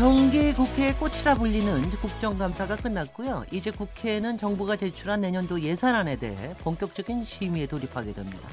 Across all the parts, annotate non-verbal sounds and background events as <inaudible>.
정기 국회의 꽃이라 불리는 국정감사가 끝났고요. 이제 국회는 정부가 제출한 내년도 예산안에 대해 본격적인 심의에 돌입하게 됩니다.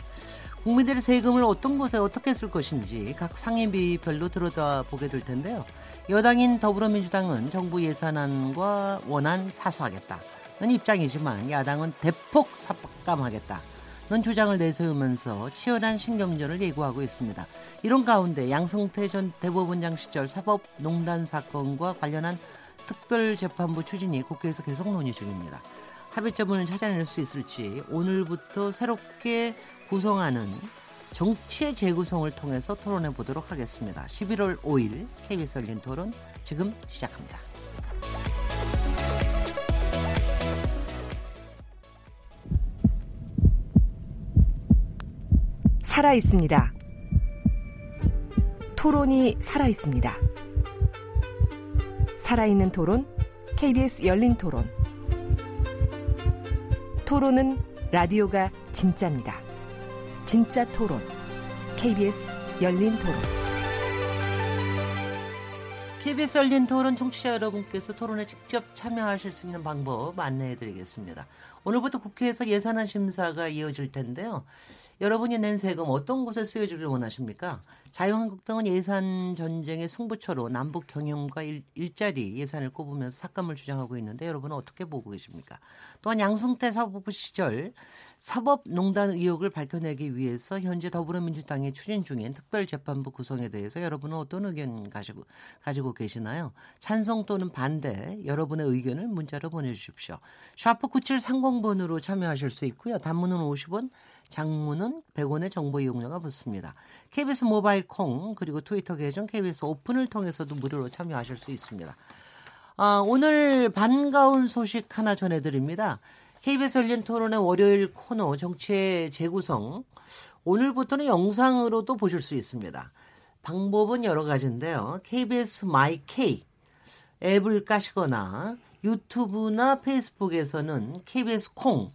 국민들의 세금을 어떤 곳에 어떻게 쓸 것인지 각 상임위별로 들여다 보게 될 텐데요. 여당인 더불어민주당은 정부 예산안과 원안 사수하겠다는 입장이지만 야당은 대폭 삭감하겠다. 는 주장을 내세우면서 치열한 신경전을 예고하고 있습니다. 이런 가운데 양승태 전 대법원장 시절 사법농단 사건과 관련한 특별재판부 추진이 국회에서 계속 논의 중입니다. 합의점을 찾아낼 수 있을지 오늘부터 새롭게 구성하는 정치의 재구성을 통해서 토론해 보도록 하겠습니다. 11월 5일 KBS 열린 토론 지금 시작합니다. 살아 있습니다. 토론이 살아 있습니다. 살아있는 토론, KBS 열린 토론. 토론은 라디오가 진짜입니다. 진짜 토론, KBS 열린 토론. KBS 열린 토론 청취자 여러분께서 토론에 직접 참여하실 수 있는 방법 안내해 드리겠습니다. 오늘부터 국회에서 예산안 심사가 이어질 텐데요. 여러분이 낸 세금 어떤 곳에 쓰여주길 원하십니까? 자유한국당은 예산 전쟁의 승부처로 남북 경영과 일, 자리 예산을 꼽으면서 삭감을 주장하고 있는데 여러분은 어떻게 보고 계십니까? 또한 양승태 사법부 시절 사법농단 의혹을 밝혀내기 위해서 현재 더불어민주당이 추진 중인 특별재판부 구성에 대해서 여러분은 어떤 의견 가지고 가지고 계시나요? 찬성 또는 반대 여러분의 의견을 문자로 보내주십시오. 샤프 9730번으로 참여하실 수 있고요. 단문은 50원, 장문은 100원의 정보 이용료가 붙습니다. KBS 모바일 콩 그리고 트위터 계정 KBS 오픈을 통해서도 무료로 참여하실 수 있습니다. 아, 오늘 반가운 소식 하나 전해드립니다. KBS 열린 토론의 월요일 코너 정치의 재구성 오늘부터는 영상으로도 보실 수 있습니다. 방법은 여러 가지인데요. KBS 마이 K 앱을 까시거나 유튜브나 페이스북에서는 KBS 콩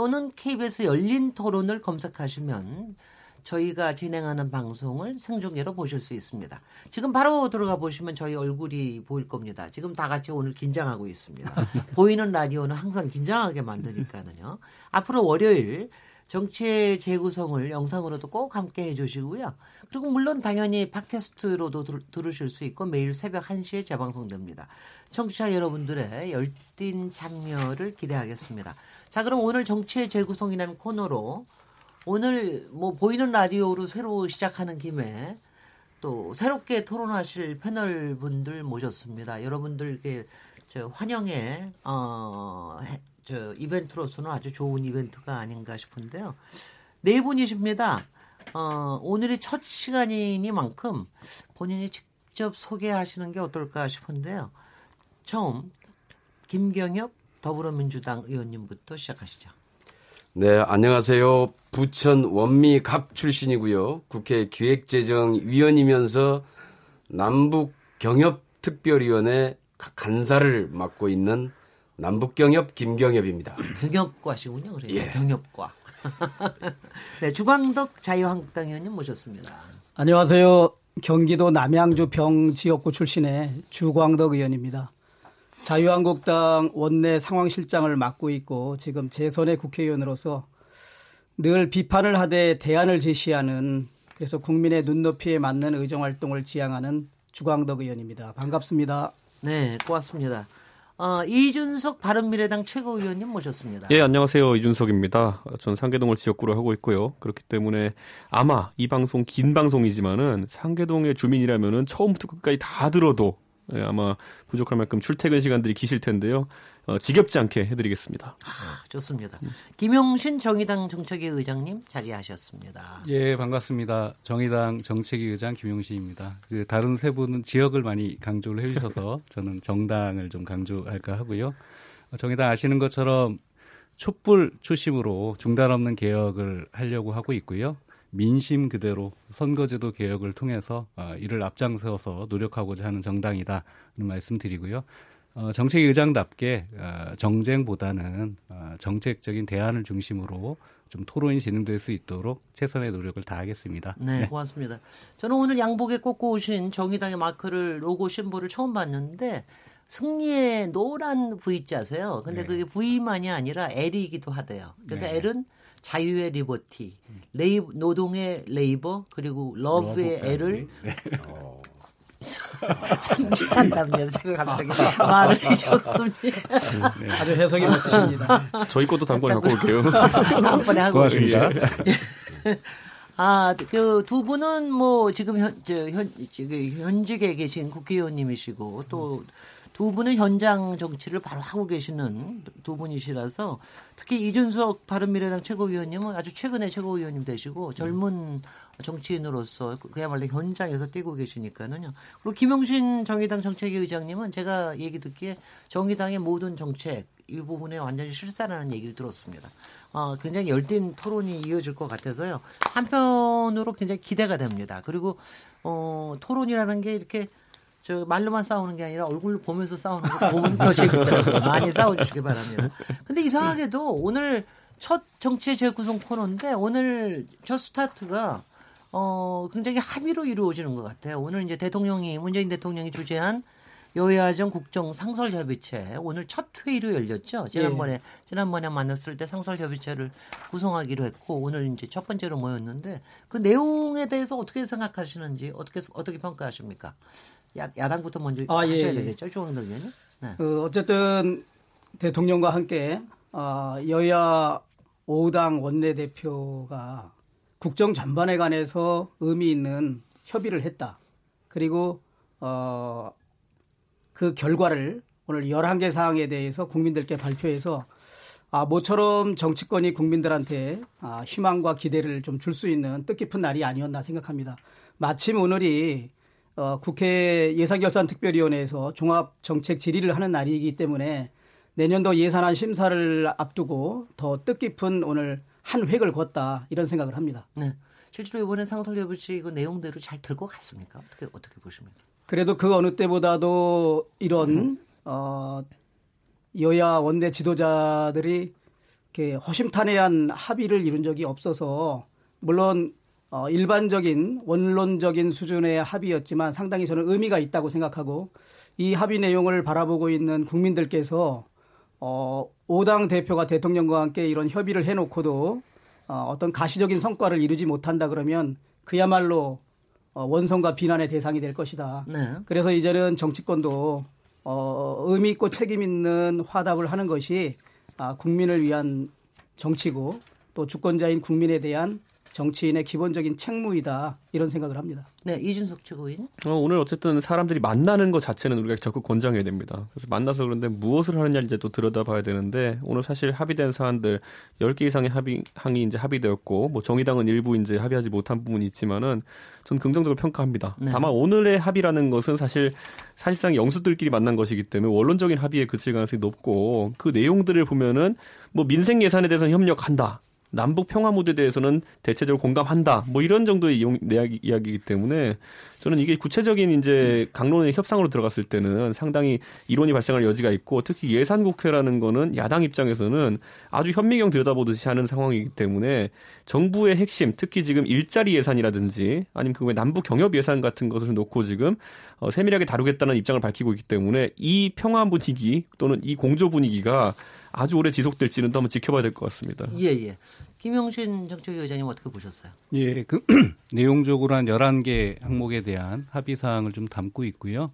또는 KBS 열린 토론을 검색하시면 저희가 진행하는 방송을 생중계로 보실 수 있습니다. 지금 바로 들어가 보시면 저희 얼굴이 보일 겁니다. 지금 다 같이 오늘 긴장하고 있습니다. <laughs> 보이는 라디오는 항상 긴장하게 만드니까는요. 앞으로 월요일 정치의 재구성을 영상으로도 꼭 함께 해주시고요. 그리고 물론 당연히 팟캐스트로도 들으실 수 있고 매일 새벽 1시에 재방송됩니다. 청취자 여러분들의 열띤 참여를 기대하겠습니다. 자, 그럼 오늘 정치의 재구성이라는 코너로 오늘 뭐 보이는 라디오로 새로 시작하는 김에 또 새롭게 토론하실 패널 분들 모셨습니다. 여러분들께 저 환영의 어 저 이벤트로서는 아주 좋은 이벤트가 아닌가 싶은데요. 네 분이십니다. 어 오늘이 첫 시간이니만큼 본인이 직접 소개하시는 게 어떨까 싶은데요. 처음 김경엽 더불어민주당 의원님부터 시작하시죠. 네, 안녕하세요. 부천 원미 갑 출신이고요. 국회 기획재정위원이면서 남북 경협 특별위원회 간사를 맡고 있는 남북경협 김경협입니다. 경협과시군요. 그래요. 예. 경협과. <laughs> 네, 주광덕 자유한국당 의원님 모셨습니다. 안녕하세요. 경기도 남양주 병 지역구 출신의 주광덕 의원입니다. 자유한국당 원내 상황실장을 맡고 있고 지금 재선의 국회의원으로서 늘 비판을 하되 대안을 제시하는 그래서 국민의 눈높이에 맞는 의정 활동을 지향하는 주광덕 의원입니다. 반갑습니다. 네, 고맙습니다. 어, 이준석 바른미래당 최고위원님 모셨습니다. 예, 안녕하세요. 이준석입니다. 전 상계동을 지역구로 하고 있고요. 그렇기 때문에 아마 이 방송 긴 방송이지만은 상계동의 주민이라면은 처음부터 끝까지 다 들어도 예, 아마 부족할 만큼 출퇴근 시간들이 기실 텐데요. 어, 지겹지 않게 해드리겠습니다. 아, 좋습니다. 음. 김용신 정의당 정책위 의장님 자리하셨습니다. 예, 반갑습니다. 정의당 정책위 의장 김용신입니다. 그 다른 세 분은 지역을 많이 강조를 해주셔서 <laughs> 저는 정당을 좀 강조할까 하고요. 정의당 아시는 것처럼 촛불 초심으로 중단 없는 개혁을 하려고 하고 있고요. 민심 그대로 선거제도 개혁을 통해서 어, 이를 앞장서서 노력하고자 하는 정당이다 는 말씀드리고요. 어, 정책 의장답게 어, 정쟁보다는 어, 정책적인 대안을 중심으로 좀 토론이 진행될 수 있도록 최선의 노력을 다하겠습니다. 네, 고맙습니다. 저는 오늘 양복에 꽂고 오신 정의당의 마크를 로고 심볼을 처음 봤는데 승리의 노란 V자세요. 근데 그게 V만이 아니라 L이기도 하대요. 그래서 L은 자유의 liberty, 레이 노동의 labor 그리고 love의 L을 <laughs> 상징한답니다. 제가 갑자기 말을 잊었습니다. 아주 해석이 멋지십니다. 저희 것도 단번에 갖고 올게요. <laughs> 다음번에 하고 고맙습니다. 아, 그 두 분은 뭐 지금 현, 저, 현, 지금 현직에 계신 국회의원님이시고 또 두 분은 현장 정치를 바로 하고 계시는 두 분이시라서 특히 이준석 바른미래당 최고위원님은 아주 최근에 최고위원님 되시고 젊은 정치인으로서 그야말로 현장에서 뛰고 계시니까는요. 그리고 김용신 정의당 정책위 의장님은 제가 얘기 듣기에 정의당의 모든 정책 이 부분에 완전히 실사라는 얘기를 들었습니다. 어, 굉장히 열띤 토론이 이어질 것 같아서요. 한편으로 굉장히 기대가 됩니다. 그리고 어, 토론이라는 게 이렇게 저 말로만 싸우는 게 아니라 얼굴 보면서 싸우는 거 보면 더 재밌더라고요. <laughs> 많이 싸워주시기 바랍니다. 근데 이상하게도 오늘 첫 정치의 재구성 코너인데 오늘 첫 스타트가 어, 굉장히 합의로 이루어지는 것 같아요. 오늘 이제 대통령이, 문재인 대통령이 주재한 여야정 국정 상설협의체 오늘 첫 회의로 열렸죠. 지난번에 지난번에 만났을 때 상설협의체를 구성하기로 했고 오늘 이제 첫 번째로 모였는데 그 내용에 대해서 어떻게 생각하시는지 어떻게 어떻게 평가하십니까? 야, 야당부터 먼저 아, 예, 하셔야 예. 되겠죠, 조영덕 의원님. 네. 그 어쨌든 대통령과 함께 어, 여야 5당 원내대표가 국정 전반에 관해서 의미 있는 협의를 했다. 그리고 어, 그 결과를 오늘 11개 사항에 대해서 국민들께 발표해서 아, 모처럼 정치권이 국민들한테 아, 희망과 기대를 좀 줄 수 있는 뜻깊은 날이 아니었나 생각합니다. 마침 오늘이 어, 국회 예산결산특별위원회에서 종합정책 질의를 하는 날이기 때문에 내년도 예산안 심사를 앞두고 더 뜻깊은 오늘 한 획을 걷다 이런 생각을 합니다. 네. 실제로 이번에 상설협의체 그 내용대로 잘 될 것 같습니까? 어떻게 어떻게 보십니까? 그래도 그 어느 때보다도 이런 어, 여야 원내 지도자들이 이렇게 허심탄회한 합의를 이룬 적이 없어서 물론 어, 일반적인 원론적인 수준의 합의였지만 상당히 저는 의미가 있다고 생각하고 이 합의 내용을 바라보고 있는 국민들께서 어, 5당 대표가 대통령과 함께 이런 협의를 해놓고도 어, 어떤 가시적인 성과를 이루지 못한다 그러면 그야말로 어, 원성과 비난의 대상이 될 것이다. 네. 그래서 이제는 정치권도 어, 의미 있고 책임 있는 화답을 하는 것이 아, 국민을 위한 정치고 또 주권자인 국민에 대한 정치인의 기본적인 책무이다 이런 생각을 합니다. 네, 이준석 최고위원. 어, 오늘 어쨌든 사람들이 만나는 것 자체는 우리가 적극 권장해야 됩니다. 그래서 만나서 그런데 무엇을 하느냐 이제 또 들여다봐야 되는데 오늘 사실 합의된 사안들 10개 이상의 합의 항이 이제 합의되었고 뭐 정의당은 일부 이제 합의하지 못한 부분이 있지만은 전 긍정적으로 평가합니다. 네. 다만 오늘의 합의라는 것은 사실 사실상 영수들끼리 만난 것이기 때문에 원론적인 합의에 그칠 가능성이 높고 그 내용들을 보면은 뭐 민생 예산에 대해서는 협력한다. 남북 평화 무대에 대해서는 대체적으로 공감한다. 뭐 이런 정도의 이야기, 이야기이기 때문에 저는 이게 구체적인 이제 강론의 협상으로 들어갔을 때는 상당히 이론이 발생할 여지가 있고 특히 예산 국회라는 거는 야당 입장에서는 아주 현미경 들여다보듯이 하는 상황이기 때문에 정부의 핵심 특히 지금 일자리 예산이라든지 아니면 그 외 남북 경협 예산 같은 것을 놓고 지금 어, 세밀하게 다루겠다는 입장을 밝히고 있기 때문에 이 평화 분위기 또는 이 공조 분위기가 아주 오래 지속될지는 또 한번 지켜봐야 될 것 같습니다. 예, 예. 김용신 정책위 의장님 어떻게 보셨어요? 예, 그 <clears throat> 내용적으로 한 11개 항목에 대한 합의 사항을 좀 담고 있고요.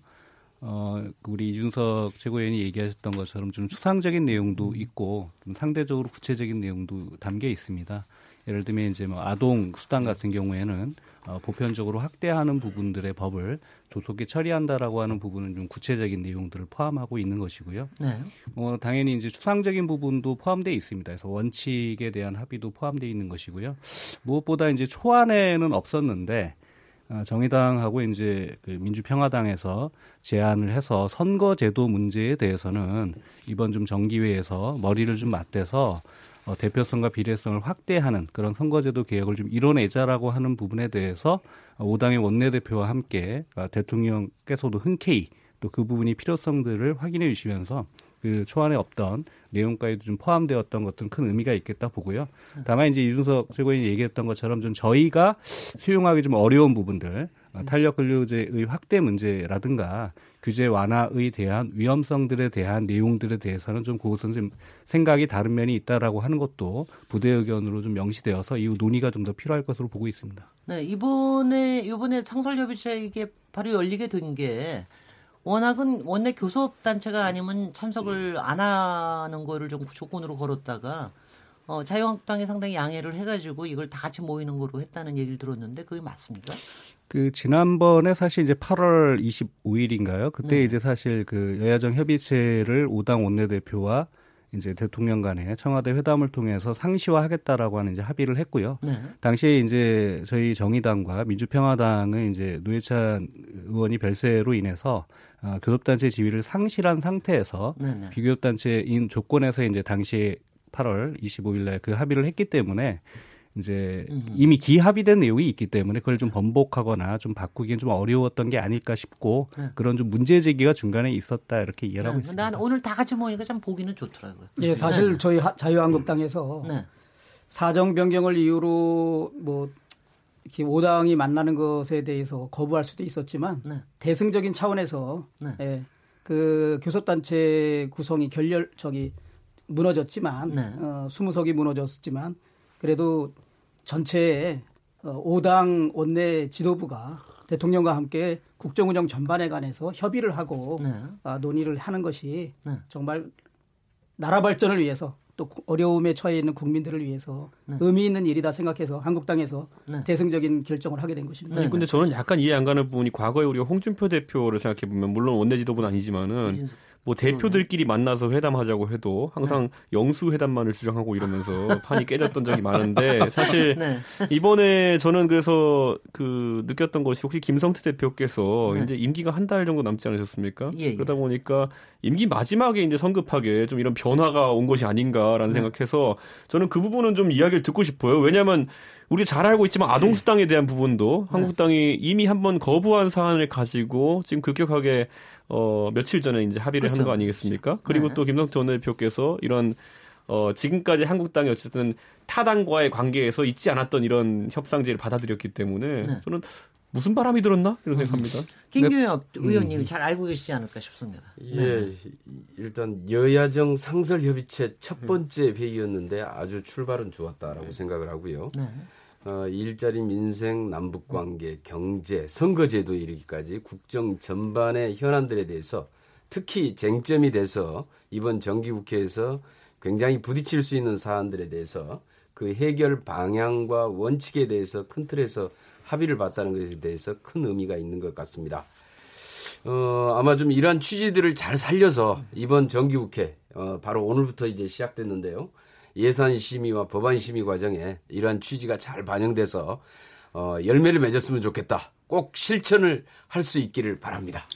어, 그 우리 이준석 최고위원이 얘기하셨던 것처럼 좀 추상적인 내용도 있고 좀 상대적으로 구체적인 내용도 담겨 있습니다. 예를 들면 이제 뭐 아동 수당 같은 경우에는 어, 보편적으로 확대하는 부분들의 법을 조속히 처리한다라고 하는 부분은 좀 구체적인 내용들을 포함하고 있는 것이고요. 네. 어, 당연히 이제 추상적인 부분도 포함되어 있습니다. 그래서 원칙에 대한 합의도 포함되어 있는 것이고요. 무엇보다 이제 초안에는 없었는데 어, 정의당하고 이제 그 민주평화당에서 제안을 해서 선거제도 문제에 대해서는 이번 좀 정기회에서 머리를 좀 맞대서 어, 대표성과 비례성을 확대하는 그런 선거제도 개혁을 좀 이뤄내자라고 하는 부분에 대해서 어, 5당의 원내대표와 함께 어, 대통령께서도 흔쾌히 또 그 부분이 필요성들을 확인해 주시면서 그 초안에 없던 내용까지도 좀 포함되었던 것들은 큰 의미가 있겠다 보고요. 다만 이제 이준석 최고위원이 얘기했던 것처럼 좀 저희가 수용하기 좀 어려운 부분들 어, 탄력 근로제의 확대 문제라든가 규제 완화에 대한 위험성들에 대한 내용들에 대해서는 좀 그것은 좀 생각이 다른 면이 있다라고 하는 것도 부대 의견으로 좀 명시되어서 이후 논의가 좀 더 필요할 것으로 보고 있습니다. 네, 이번에 이번에 상설협의체 이게 바로 열리게 된 게 워낙은 원내 교섭 단체가 아니면 참석을 안 하는 거를 좀 조건으로 걸었다가 어, 자유한국당이 상당히 양해를 해가지고 이걸 다 같이 모이는 거로 했다는 얘기를 들었는데 그게 맞습니까? 그 지난번에 사실 이제 8월 25일인가요? 그때 네. 이제 사실 그 여야정 협의체를 5당 원내대표와 이제 대통령 간에 청와대 회담을 통해서 상시화하겠다라고 하는 이제 합의를 했고요. 네. 당시에 이제 저희 정의당과 민주평화당은 이제 노회찬 의원이 별세로 인해서 어, 교섭단체 지위를 상실한 상태에서 네 네. 비교섭단체인 조건에서 이제 당시에 8월 25일 날 그 합의를 했기 때문에 이제 이미 기합의된 내용이 있기 때문에 그걸 좀 번복하거나 좀 바꾸기엔 좀 어려웠던 게 아닐까 싶고 네. 그런 좀 문제 제기가 중간에 있었다 이렇게 이해를 하고 네, 있습니다. 난 오늘 다 같이 모이니까 참 보기는 좋더라고요. 예, 사실 네. 저희 하- 자유한국당에서 네. 사정 변경을 이유로 뭐 이렇게 5당이 만나는 것에 대해서 거부할 수도 있었지만 네. 대승적인 차원에서 네. 예, 그 교섭단체 구성이 결렬 저기 무너졌지만 네. 어, 20석이 무너졌지만 그래도 전체에 어, 5당 원내 지도부가 대통령과 함께 국정운영 전반에 관해서 협의를 하고 네. 아, 논의를 하는 것이 네. 정말 나라 발전을 위해서 또 구- 어려움에 처해 있는 국민들을 위해서 네. 의미 있는 일이다 생각해서 한국당에서 네. 대승적인 결정을 하게 된 것입니다. 네. 근데 저는 약간 이해 안 가는 부분이 과거에 우리가 홍준표 대표를 생각해 보면 물론 원내 지도부는 아니지만은. 뭐 대표들끼리 만나서 회담하자고 해도 항상 영수 회담만을 주장하고 이러면서 판이 깨졌던 적이 많은데 <laughs> 사실 네. 이번에 저는 그래서 그 느꼈던 것이 혹시 김성태 대표께서 네. 이제 임기가 한 달 정도 남지 않으셨습니까? 예, 예. 그러다 보니까 임기 마지막에 이제 성급하게 좀 이런 변화가 온 것이 네. 아닌가라는 생각해서 저는 그 부분은 좀 이야기를 듣고 싶어요. 왜냐하면 우리 잘 알고 있지만 아동 수당에 대한 부분도 한국당이 이미 한번 거부한 사안을 가지고 지금 급격하게 어 며칠 전에 이제 합의를 하는 그렇죠. 거 아니겠습니까? 그리고 네. 또 김성태 원내대표께서 이런 어 지금까지 한국당이 어쨌든 타당과의 관계에서 있지 않았던 이런 협상제를 받아들였기 때문에 네. 저는 무슨 바람이 들었나 이런 생각합니다. <laughs> 김규엽 의원님이 잘 알고 계시지 않을까 싶습니다. 네. 예, 일단 여야정 상설 협의체 첫 번째 회의였는데 아주 출발은 좋았다라고 생각을 하고요. 네. 어, 일자리 민생 남북 관계 경제 선거제도 이르기까지 국정 전반의 현안들에 대해서 특히 쟁점이 돼서 이번 정기국회에서 굉장히 부딪힐 수 있는 사안들에 대해서 그 해결 방향과 원칙에 대해서 큰 틀에서 합의를 봤다는 것에 대해서 큰 의미가 있는 것 같습니다. 어, 아마 좀 이러한 취지들을 잘 살려서 이번 정기국회, 어, 바로 오늘부터 이제 시작됐는데요. 예산 심의와 법안 심의 과정에 이러한 취지가 잘 반영돼서 어, 열매를 맺었으면 좋겠다. 꼭 실천을 할 수 있기를 바랍니다.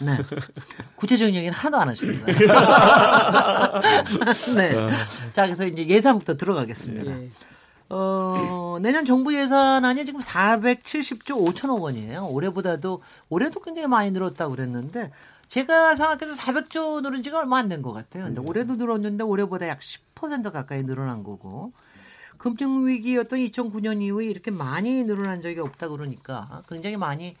네. <laughs> 구체적인 얘기는 하나도 안 하십니다. <laughs> 네. 자, 그래서 이제 예산부터 들어가겠습니다. 예. 어, 내년 정부 예산안이 지금 470조 5천억 원이에요. 올해보다도, 올해도 굉장히 많이 늘었다고 그랬는데, 제가 생각해도 400조 늘은 지가 얼마 안 된 것 같아요. 근데 올해도 늘었는데, 올해보다 약 10% 가까이 늘어난 거고, 금융 위기였던 2009년 이후에 이렇게 많이 늘어난 적이 없다 그러니까 굉장히 많이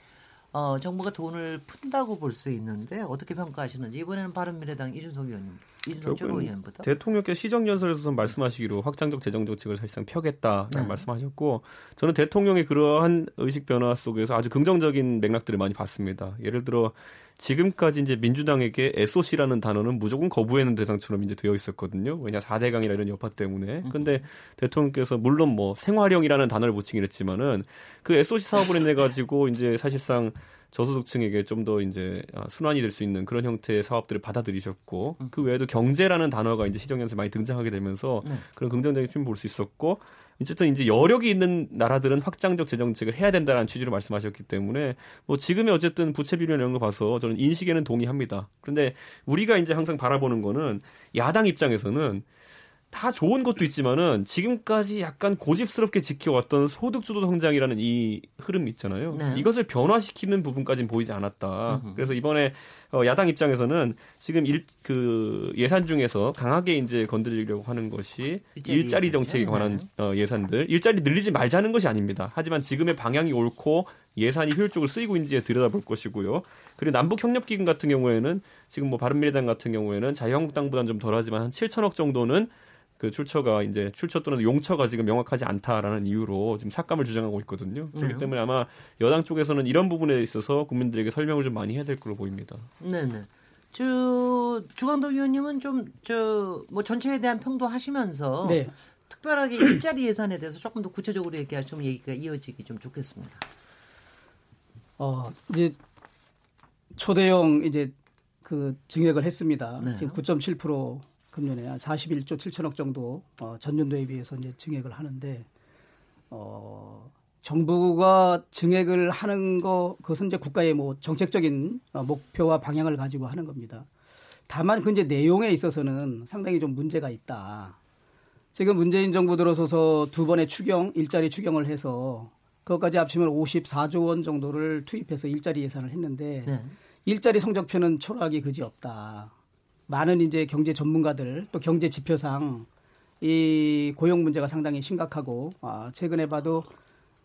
어, 정부가 돈을 푼다고 볼 수 있는데 어떻게 평가하시는지 이번에는 바른미래당 이준석 의원님, 이준석 최고위원부터. 대통령께서 시정연설에서 말씀하시기로 확장적 재정 정책을 사실상 펴겠다라는 네. 말씀하셨고 저는 대통령의 그러한 의식 변화 속에서 아주 긍정적인 맥락들을 많이 봤습니다. 예를 들어 지금까지 이제 민주당에게 SOC라는 단어는 무조건 거부하는 대상처럼 이제 되어 있었거든요. 왜냐 4대강이라 이런 여파 때문에. 근데 대통령께서 물론 뭐 생활형이라는 단어를 붙이긴 했지만은 그 SOC 사업을 인해 가지고 이제 사실상 저소득층에게 좀 더 이제 아, 순환이 될 수 있는 그런 형태의 사업들을 받아들이셨고 그 외에도 경제라는 단어가 이제 시정연설에 많이 등장하게 되면서 네. 그런 긍정적인 측면 볼수 있었고 어쨌든 이제 여력이 있는 나라들은 확장적 재정책을 해야 된다는 취지로 말씀하셨기 때문에 뭐 지금의 어쨌든 부채 비율 이런 거 봐서 저는 인식에는 동의합니다. 그런데 우리가 이제 항상 바라보는 거는 야당 입장에서는 다 좋은 것도 있지만은 지금까지 약간 고집스럽게 지켜왔던 소득주도 성장이라는 이 흐름 있잖아요. 네. 이것을 변화시키는 부분까지는 보이지 않았다. 음흠. 그래서 이번에 어, 야당 입장에서는 지금 일, 그 예산 중에서 강하게 이제 건드리려고 하는 것이 일자리, 일자리 정책에 관한 네. 어, 예산들 일자리 늘리지 말자는 것이 아닙니다. 하지만 지금의 방향이 옳고 예산이 효율적으로 쓰이고 있는지에 들여다볼 것이고요. 그리고 남북 협력 기금 같은 경우에는 지금 뭐 바른미래당 같은 경우에는 자유한국당보다는 좀 덜하지만 한 7천억 정도는 그 출처가 이제 출처 또는 용처가 지금 명확하지 않다라는 이유로 지금 삭감을 주장하고 있거든요. 그렇기 네. 때문에 아마 여당 쪽에서는 이런 부분에 있어서 국민들에게 설명을 좀 많이 해야 될 걸로 보입니다. 네네. 저 주광도 위원님은 좀 저 뭐 전체에 대한 평도 하시면서 네. 특별하게 <clears throat> 일자리 예산에 대해서 조금 더 구체적으로 얘기하시면 얘기가 이어지기 좀 좋겠습니다. 어 이제 초대형 이제 그 증액을 했습니다. 네. 지금 9.7% 금년에 한 41조 7천억 정도 어, 전년 도에 비해서 이제 증액을 하는데 어, 정부가 증액을 하는 거 그것은 이제 국가의 뭐 정책적인 어, 목표와 방향을 가지고 하는 겁니다. 다만 그 이제 내용에 있어서는 상당히 좀 문제가 있다. 지금 문재인 정부 들어서서 두 번의 추경 일자리 추경을 해서 그것까지 합치면 54조 원 정도를 투입해서 일자리 예산을 했는데 네. 일자리 성적표는 초라하기 그지 없다. 많은 이제 경제 전문가들 또 경제 지표상 이 고용 문제가 상당히 심각하고 아, 최근에 봐도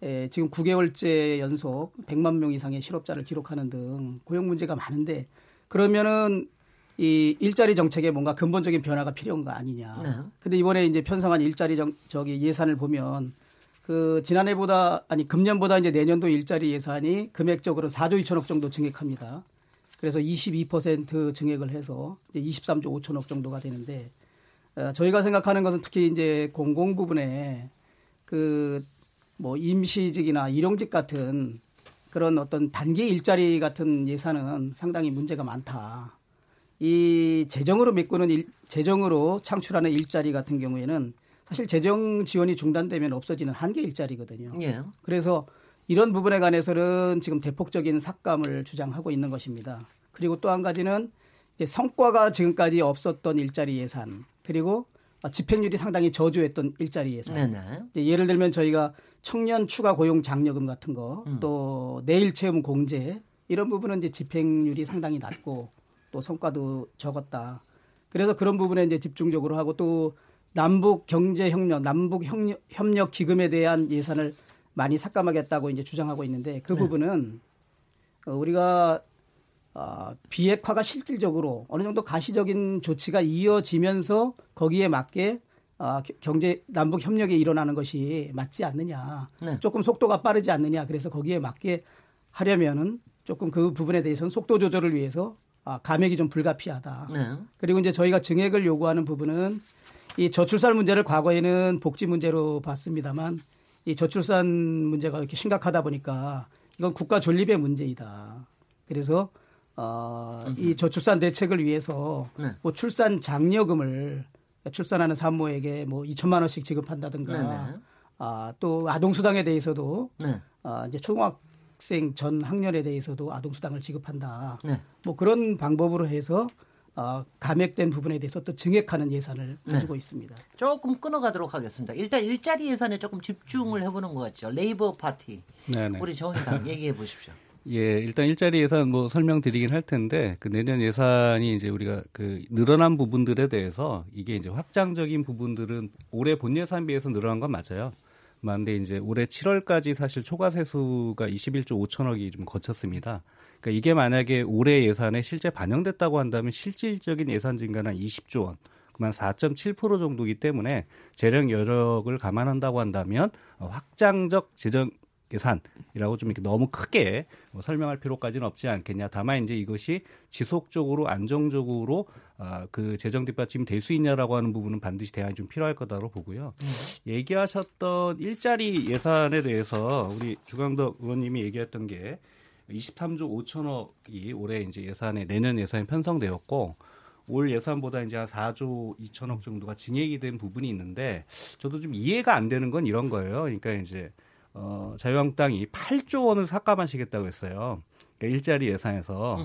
에, 지금 9개월째 연속 100만 명 이상의 실업자를 기록하는 등 고용 문제가 많은데 그러면은 이 일자리 정책에 뭔가 근본적인 변화가 필요한 거 아니냐. 네. 근데 이번에 이제 편성한 일자리 정, 저기 예산을 보면 그 지난해보다 아니 금년보다 이제 내년도 일자리 예산이 금액적으로 4조 2천억 정도 증액합니다. 그래서 22% 증액을 해서 이제 23조 5천억 정도가 되는데 어, 저희가 생각하는 것은 특히 이제 공공 부분에 그 뭐 임시직이나 일용직 같은 그런 어떤 단기 일자리 같은 예산은 상당히 문제가 많다. 이 재정으로 메꾸는 일, 재정으로 창출하는 일자리 같은 경우에는 사실 재정 지원이 중단되면 없어지는 한계 일자리거든요. 예. 그래서 이런 부분에 관해서는 지금 대폭적인 삭감을 주장하고 있는 것입니다. 그리고 또 한 가지는 이제 성과가 지금까지 없었던 일자리 예산 그리고 집행률이 상당히 저조했던 일자리 예산. 예를 들면 저희가 청년 추가 고용 장려금 같은 거, 음. 또 내일 체험 공제 이런 부분은 이제 집행률이 상당히 낮고 또 성과도 적었다. 그래서 그런 부분에 이제 집중적으로 하고 또 남북 경제 협력, 남북 협력 기금에 대한 예산을 많이 삭감하겠다고 이제 주장하고 있는데 그 네. 부분은 어, 우리가 어, 비핵화가 실질적으로 어느 정도 가시적인 조치가 이어지면서 거기에 맞게 어, 경제 남북 협력이 일어나는 것이 맞지 않느냐. 네. 조금 속도가 빠르지 않느냐. 그래서 거기에 맞게 하려면은 조금 그 부분에 대해서는 속도 조절을 위해서 아, 감액이 좀 불가피하다. 네. 그리고 이제 저희가 증액을 요구하는 부분은 이 저출산 문제를 과거에는 복지 문제로 봤습니다만 이 저출산 문제가 이렇게 심각하다 보니까 이건 국가 존립의 문제이다. 그래서 어, 이 저출산 대책을 위해서 네. 뭐 출산 장려금을 출산하는 산모에게 뭐 2천만 원씩 지급한다든가 네, 네. 아, 또 아동수당에 대해서도 네. 아, 이제 초등학생 전 학년에 대해서도 아동수당을 지급한다. 네. 뭐 그런 방법으로 해서 어, 감액된 부분에 대해서 또 증액하는 예산을 네. 가지고 네. 있습니다. 조금 끊어가도록 하겠습니다. 일단 일자리 예산에 조금 집중을 해보는 것 같죠. 레이버 파티. 네네. 우리 정의당 얘기해 보십시오. <laughs> 예, 일단 일자리 예산 뭐 설명드리긴 할 텐데 그 내년 예산이 이제 우리가 그 늘어난 부분들에 대해서 이게 이제 확장적인 부분들은 올해 본 예산 비해서 늘어난 건 맞아요. 그런데 이제 올해 7월까지 사실 초과 세수가 21조 5천억이 좀 거쳤습니다. 그러니까 이게 만약에 올해 예산에 실제 반영됐다고 한다면 실질적인 예산 증가는 20조 원. 그만 4.7% 정도이기 때문에 재정 여력을 감안한다고 한다면 확장적 재정 예산이라고 좀 이렇게 너무 크게 뭐 설명할 필요까지는 없지 않겠냐. 다만 이제 이것이 지속적으로 안정적으로 어, 그 재정 뒷받침이 될 수 있냐라고 하는 부분은 반드시 대안이 좀 필요할 거다로 보고요. 음. 얘기하셨던 일자리 예산에 대해서 우리 주강덕 의원님이 얘기했던 게 23조 5천억이 올해 이제 예산에 내년 예산에 편성되었고 올 예산보다 이제 한 4조 2천억 정도가 증액이 된 부분이 있는데 저도 좀 이해가 안 되는 건 이런 거예요. 그러니까 이제 어, 자유한국당이 8조 원을 삭감하시겠다고 했어요. 그러니까 일자리 예산에서.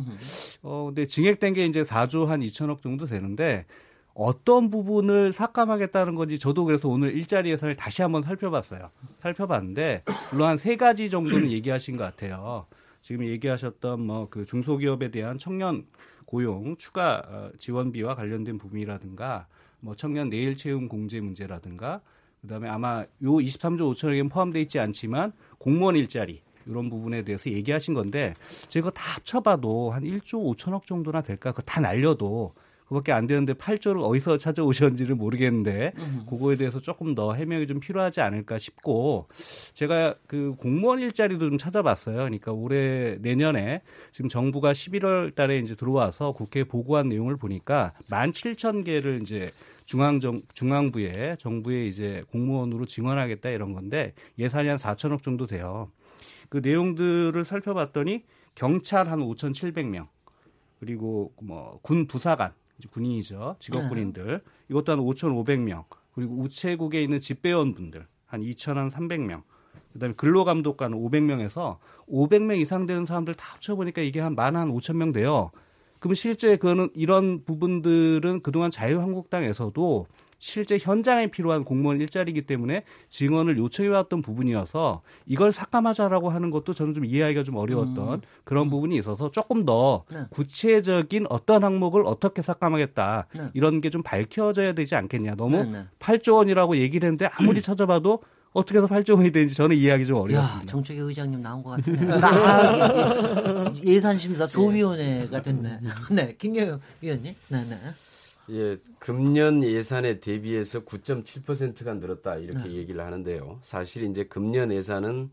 어, 근데 증액된 게 이제 4조 한 2천억 정도 되는데 어떤 부분을 삭감하겠다는 건지 저도 그래서 오늘 일자리 예산을 다시 한번 살펴봤어요. 살펴봤는데 물론 한 세 가지 정도는 <clears throat> 얘기하신 것 같아요. 지금 얘기하셨던 뭐 그 중소기업에 대한 청년 고용 추가 어, 지원비와 관련된 부분이라든가 뭐 청년 내일 채용 공제 문제라든가 그다음에 아마 요 23조 5천억엔 포함되어 있지 않지만 공무원 일자리 이런 부분에 대해서 얘기하신 건데 제가 다 합쳐봐도 한 1조 5천억 정도나 될까? 그거 다 날려도 그밖에 안 되는데 8조를 어디서 찾아오셨는지를 모르겠는데 그거에 대해서 조금 더 해명이 좀 필요하지 않을까 싶고 제가 그 공무원 일자리도 좀 찾아봤어요. 그러니까 올해 내년에 지금 정부가 11월 달에 이제 들어와서 국회에 보고한 내용을 보니까 17,000개를 이제 중앙 정 중앙부에 정부에 이제 공무원으로 증원하겠다 이런 건데 예산이 한 4천억 정도 돼요. 그 내용들을 살펴봤더니 경찰 한 5,700명 그리고 뭐 군 부사관 군인이죠. 직업군인들. 이것도 한 5,500명. 그리고 우체국에 있는 집배원분들. 한 2,300명. 그다음에 근로감독관 500명에서 500명 이상 되는 사람들 다 합쳐보니까 이게 한 만한 5천 명 돼요. 그러면 실제 그거는 이런 부분들은 그동안 자유한국당에서도 실제 현장에 필요한 공무원 일자리이기 때문에 증언을 요청해왔던 부분이어서 이걸 삭감하자라고 하는 것도 저는 좀 이해하기가 좀 어려웠던 음. 그런 부분이 있어서 조금 더 네. 구체적인 어떤 항목을 어떻게 삭감하겠다 네. 이런 게 좀 밝혀져야 되지 않겠냐. 너무 네, 네. 8조 원이라고 얘기를 했는데 아무리 <clears throat> 찾아봐도 어떻게 해서 8조 원이 되는지 저는 이해하기 좀 야, 어려웠습니다. 정책위 의장님 나온 것 같은데. 딱 <laughs> 예산심사 소위원회가 됐네. 네, 김경영 위원님. 네, 네. 예, 금년 예산에 대비해서 9.7%가 늘었다 이렇게 네. 얘기를 하는데요. 사실 이제 금년 예산은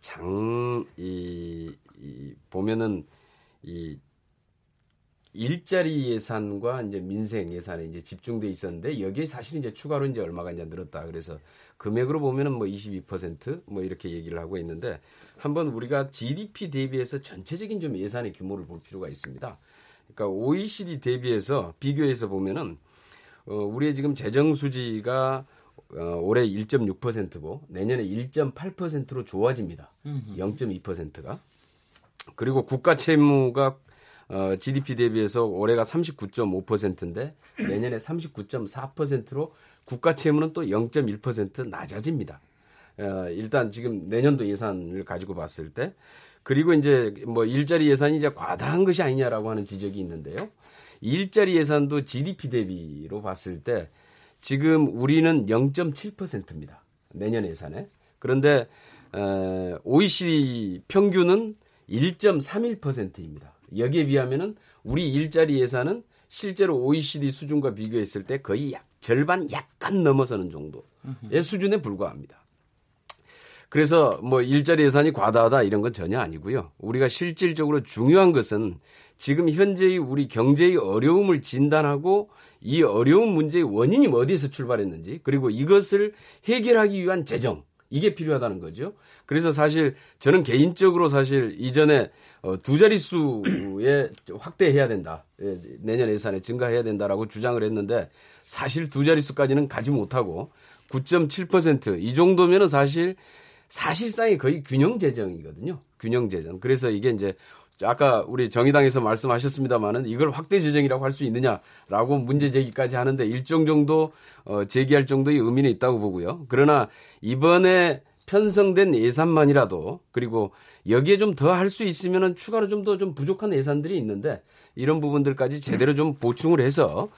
장, 이, 이 보면은 이 일자리 예산과 이제 민생 예산에 이제 집중돼 있었는데 여기에 사실 이제 추가로 이제 얼마가 이제 늘었다. 그래서 금액으로 보면은 뭐 22%뭐 이렇게 얘기를 하고 있는데 한번 우리가 GDP 대비해서 전체적인 좀 예산의 규모를 볼 필요가 있습니다. 그러니까 OECD 대비해서 비교해서 보면은 어, 우리의 지금 재정 수지가 어, 올해 1.6%고 내년에 1.8%로 좋아집니다. 0.2%가. 그리고 국가 채무가 어, GDP 대비해서 올해가 39.5%인데 내년에 39.4%로 국가 채무는 또 0.1% 낮아집니다. 어, 일단 지금 내년도 예산을 가지고 봤을 때 그리고 이제 뭐 일자리 예산이 이제 과다한 것이 아니냐라고 하는 지적이 있는데요. 일자리 예산도 GDP 대비로 봤을 때 지금 우리는 0.7%입니다. 내년 예산에. 그런데 에, OECD 평균은 1.31%입니다. 여기에 비하면은 우리 일자리 예산은 실제로 OECD 수준과 비교했을 때 거의 약 절반 약간 넘어서는 정도의 수준에 불과합니다. 그래서 뭐 일자리 예산이 과다하다 이런 건 전혀 아니고요. 우리가 실질적으로 중요한 것은 지금 현재의 우리 경제의 어려움을 진단하고 이 어려운 문제의 원인이 어디에서 출발했는지 그리고 이것을 해결하기 위한 재정 이게 필요하다는 거죠. 그래서 사실 저는 개인적으로 사실 이전에 어, 두 자릿수에 <clears throat> 확대해야 된다. 예, 내년 예산에 증가해야 된다라고 주장을 했는데 사실 두 자릿수까지는 가지 못하고 9.7%이 정도면은 사실 사실상이 거의 균형 재정이거든요. 균형 재정. 그래서 이게 이제 아까 우리 정의당에서 말씀하셨습니다마는 이걸 확대 재정이라고 할 수 있느냐라고 문제 제기까지 하는데 일정 정도 어, 제기할 정도의 의미는 있다고 보고요. 그러나 이번에 편성된 예산만이라도 그리고 여기에 좀 더 할 수 있으면은 추가로 좀 더좀 부족한 예산들이 있는데 이런 부분들까지 제대로 좀 보충을 해서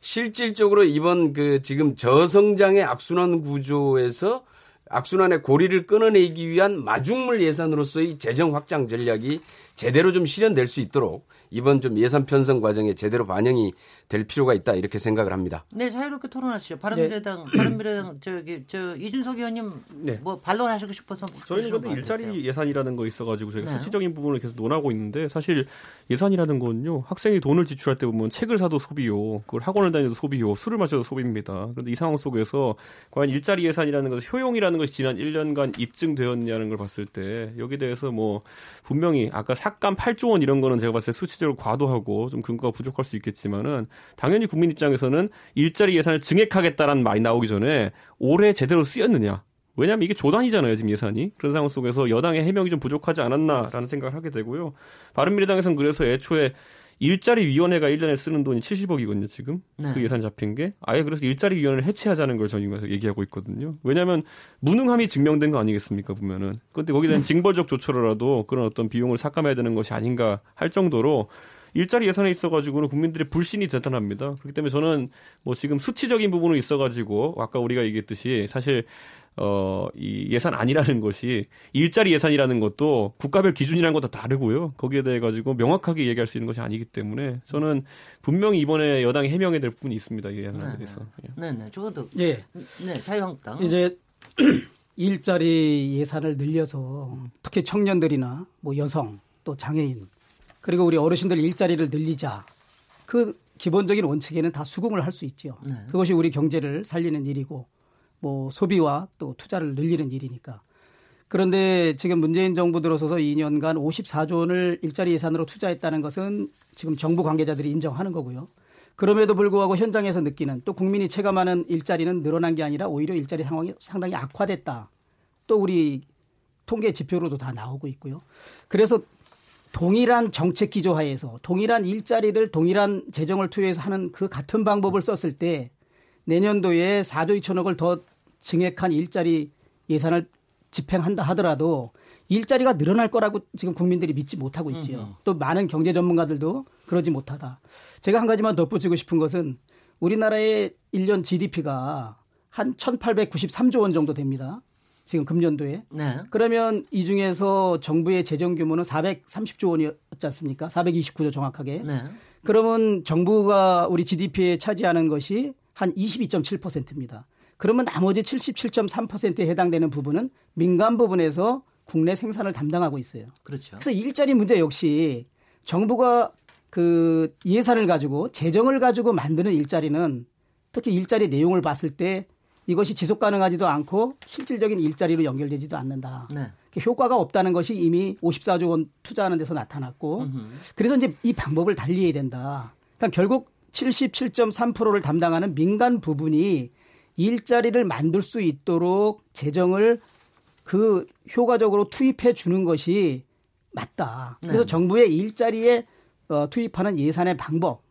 실질적으로 이번 그 지금 저성장의 악순환 구조에서 악순환의 고리를 끊어내기 위한 마중물 예산으로서의 재정 확장 전략이 제대로 좀 실현될 수 있도록 이번 좀 예산 편성 과정에 제대로 반영이 될 필요가 있다 이렇게 생각을 합니다. 네, 자유롭게 토론하시죠. 바른미래당, <clears throat> 바른미래당 저기 저 이준석 의원님 네. 뭐 반론하시고 싶어서 저희는 근데 일자리 같으세요? 예산이라는 거 있어가지고 저희가 네. 수치적인 부분을 계속 논하고 있는데 사실 예산이라는 건요 학생이 돈을 지출할 때 보면 책을 사도 소비요, 그걸 학원을 다녀도 소비요, 술을 마셔도 소비입니다. 그런데 이 상황 속에서 과연 일자리 예산이라는 것은 효용이라는 것이 지난 1년간 입증되었냐는 걸 봤을 때 여기 에 대해서 뭐 분명히 아까 삭감 8조 원 이런 거는 제가 봤을 때 수치적 상식적으로 과도하고 좀 근거가 부족할 수 있겠지만은 당연히 국민 입장에서는 일자리 예산을 증액하겠다라는 말이 나오기 전에 올해 제대로 쓰였느냐 왜냐하면 이게 조단이잖아요, 지금 예산이. 그런 상황 속에서 여당의 해명이 좀 부족하지 않았나라는 생각을 하게 되고요. 바른미래당에서는 그래서 애초에 일자리 위원회가 1년에 쓰는 돈이 70억이거든요, 지금. 네. 그 예산 잡힌 게. 아예 그래서 일자리 위원회를 해체하자는 걸 저희가 얘기하고 있거든요. 왜냐하면 무능함이 증명된 거 아니겠습니까, 보면은. 그런데 거기에 대한 징벌적 조처로라도 그런 어떤 비용을 삭감해야 되는 것이 아닌가 할 정도로 일자리 예산에 있어가지고는 국민들의 불신이 대단합니다. 그렇기 때문에 저는 뭐 지금 수치적인 부분은 있어가지고 아까 우리가 얘기했듯이 사실 어, 이 예산 아니라는 것이 일자리 예산이라는 것도 국가별 기준이라는 것도 다르고요. 거기에 대해 가지고 명확하게 얘기할 수 있는 것이 아니기 때문에 저는 분명히 이번에 여당이 해명해야 될 부분이 있습니다. 이 예산에 대해서. 예. 네네. 저것도 예. 네 자유한국당 이제 <clears throat> 일자리 예산을 늘려서 특히 청년들이나 뭐 여성 또 장애인 그리고 우리 어르신들 일자리를 늘리자 그 기본적인 원칙에는 다 수긍을 할 수 있지요. 네. 그것이 우리 경제를 살리는 일이고 뭐 소비와 또 투자를 늘리는 일이니까. 그런데 지금 문재인 정부 들어서서 2년간 54조 원을 일자리 예산으로 투자했다는 것은 지금 정부 관계자들이 인정하는 거고요. 그럼에도 불구하고 현장에서 느끼는 또 국민이 체감하는 일자리는 늘어난 게 아니라 오히려 일자리 상황이 상당히 악화됐다. 또 우리 통계 지표로도 다 나오고 있고요. 그래서 동일한 정책 기조 하에서 동일한 일자리를 동일한 재정을 투여해서 하는 그 같은 방법을 썼을 때 내년도에 4조 2천억을 더 증액한 일자리 예산을 집행한다 하더라도 일자리가 늘어날 거라고 지금 국민들이 믿지 못하고 있지요. 또 많은 경제 전문가들도 그러지 못하다. 제가 한 가지만 덧붙이고 싶은 것은 우리나라의 1년 GDP가 한 1,893조 원 정도 됩니다. 지금 금년도에. 네. 그러면 이 중에서 정부의 재정 규모는 430조 원이었지 않습니까? 429조 정확하게. 네. 그러면 정부가 우리 GDP에 차지하는 것이 한 22.7%입니다. 그러면 나머지 77.3%에 해당되는 부분은 민간 부분에서 국내 생산을 담당하고 있어요. 그렇죠. 그래서 일자리 문제 역시 정부가 그 예산을 가지고 재정을 가지고 만드는 일자리는 특히 일자리 내용을 봤을 때 이것이 지속 가능하지도 않고 실질적인 일자리로 연결되지도 않는다. 네. 효과가 없다는 것이 이미 54조 원 투자하는 데서 나타났고 그래서 이제 이 방법을 달리해야 된다. 그러니까 결국 77.3%를 담당하는 민간 부분이 일자리를 만들 수 있도록 재정을 그 효과적으로 투입해 주는 것이 맞다. 그래서 네. 정부의 일자리에 어, 투입하는 예산의 방법,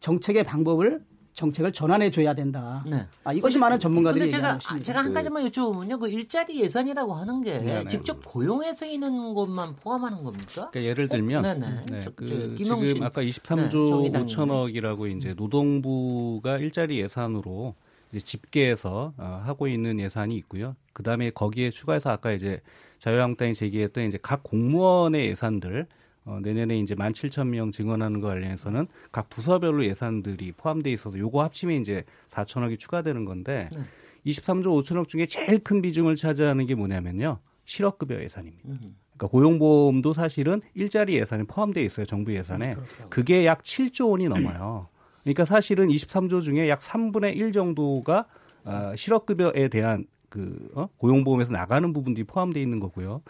정책의 방법을 정책을 전환해 줘야 된다. 네. 아, 이것이 많은 전문가들이 근데 제가 것입니다. 제가 한 가지만 여쭤보면요. 그 일자리 예산이라고 하는 게 네, 네. 직접 고용에 쓰이는 것만 포함하는 겁니까? 그러니까 예를 들면 어? 네네. 네, 저- 그 저 김용신. 지금 아까 네, 23조 정의당님. 5천억이라고 이제 노동부가 일자리 예산으로 이제 집계해서 어, 하고 있는 예산이 있고요. 그 다음에 거기에 추가해서 아까 이제 자유한국당이 제기했던 이제 각 공무원의 예산들 어, 내년에 이제 17,000명 증원하는 거 관련해서는 각 부서별로 예산들이 포함돼 있어서 요거 합치면 이제 4천억이 추가되는 건데 네. 23조 5천억 중에 제일 큰 비중을 차지하는 게 뭐냐면요. 실업급여 예산입니다. 그러니까 고용보험도 사실은 일자리 예산에 포함되어 있어요. 정부 예산에. 그게 약 7조 원이 넘어요. 그러니까 사실은 23조 중에 약 3분의 1 정도가 아, 실업급여에 대한 그 어? 고용보험에서 나가는 부분들이 포함되어 있는 거고요.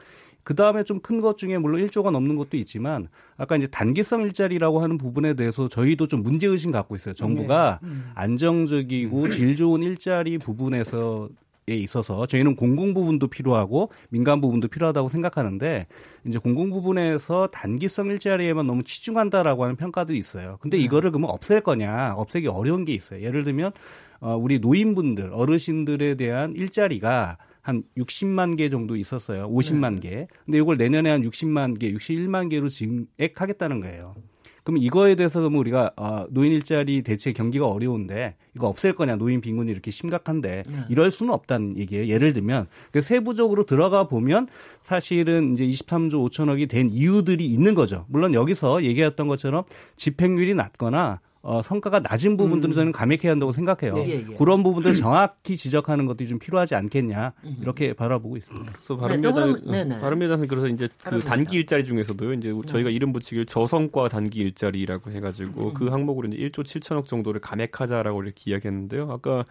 그 다음에 좀 큰 것 중에 물론 1조가 넘는 것도 있지만 아까 이제 단기성 일자리라고 하는 부분에 대해서 저희도 좀 문제의식 갖고 있어요. 정부가 안정적이고 질 좋은 일자리 부분에서 에 있어서 저희는 공공 부분도 필요하고 민간 부분도 필요하다고 생각하는데 이제 공공 부분에서 단기성 일자리에만 너무 치중한다라고 하는 평가들이 있어요. 근데 이거를 그러면 없앨 거냐? 없애기 어려운 게 있어요. 예를 들면 어 우리 노인분들, 어르신들에 대한 일자리가 한 60만 개 정도 있었어요. 50만 개. 근데 이걸 내년에 한 60만 개, 61만 개로 증액하겠다는 거예요. 그럼 이거에 대해서 그러면 우리가 어, 노인 일자리 대체 경기가 어려운데 이거 없앨 거냐 노인 빈곤이 이렇게 심각한데 이럴 수는 없다는 얘기예요. 예를 들면 그 세부적으로 들어가 보면 사실은 이제 23조 5천억이 된 이유들이 있는 거죠. 물론 여기서 얘기했던 것처럼 집행률이 낮거나 어, 성과가 낮은 부분들은 저는 감액해야 한다고 생각해요. 예, 예. 그런 부분들을 정확히 지적하는 것들이 좀 필요하지 않겠냐 이렇게 바라보고 있습니다. 그래서 네, 바른미래당 그러면- 네네. 바른미래당은 그래서 이제 그 바른미래당. 단기 일자리 중에서도 이제 저희가 이름 붙이길 저성과 단기 일자리라고 해가지고 그 항목으로 이제 1조 7천억 정도를 감액하자라고 이렇게 이야기했는데요. 아까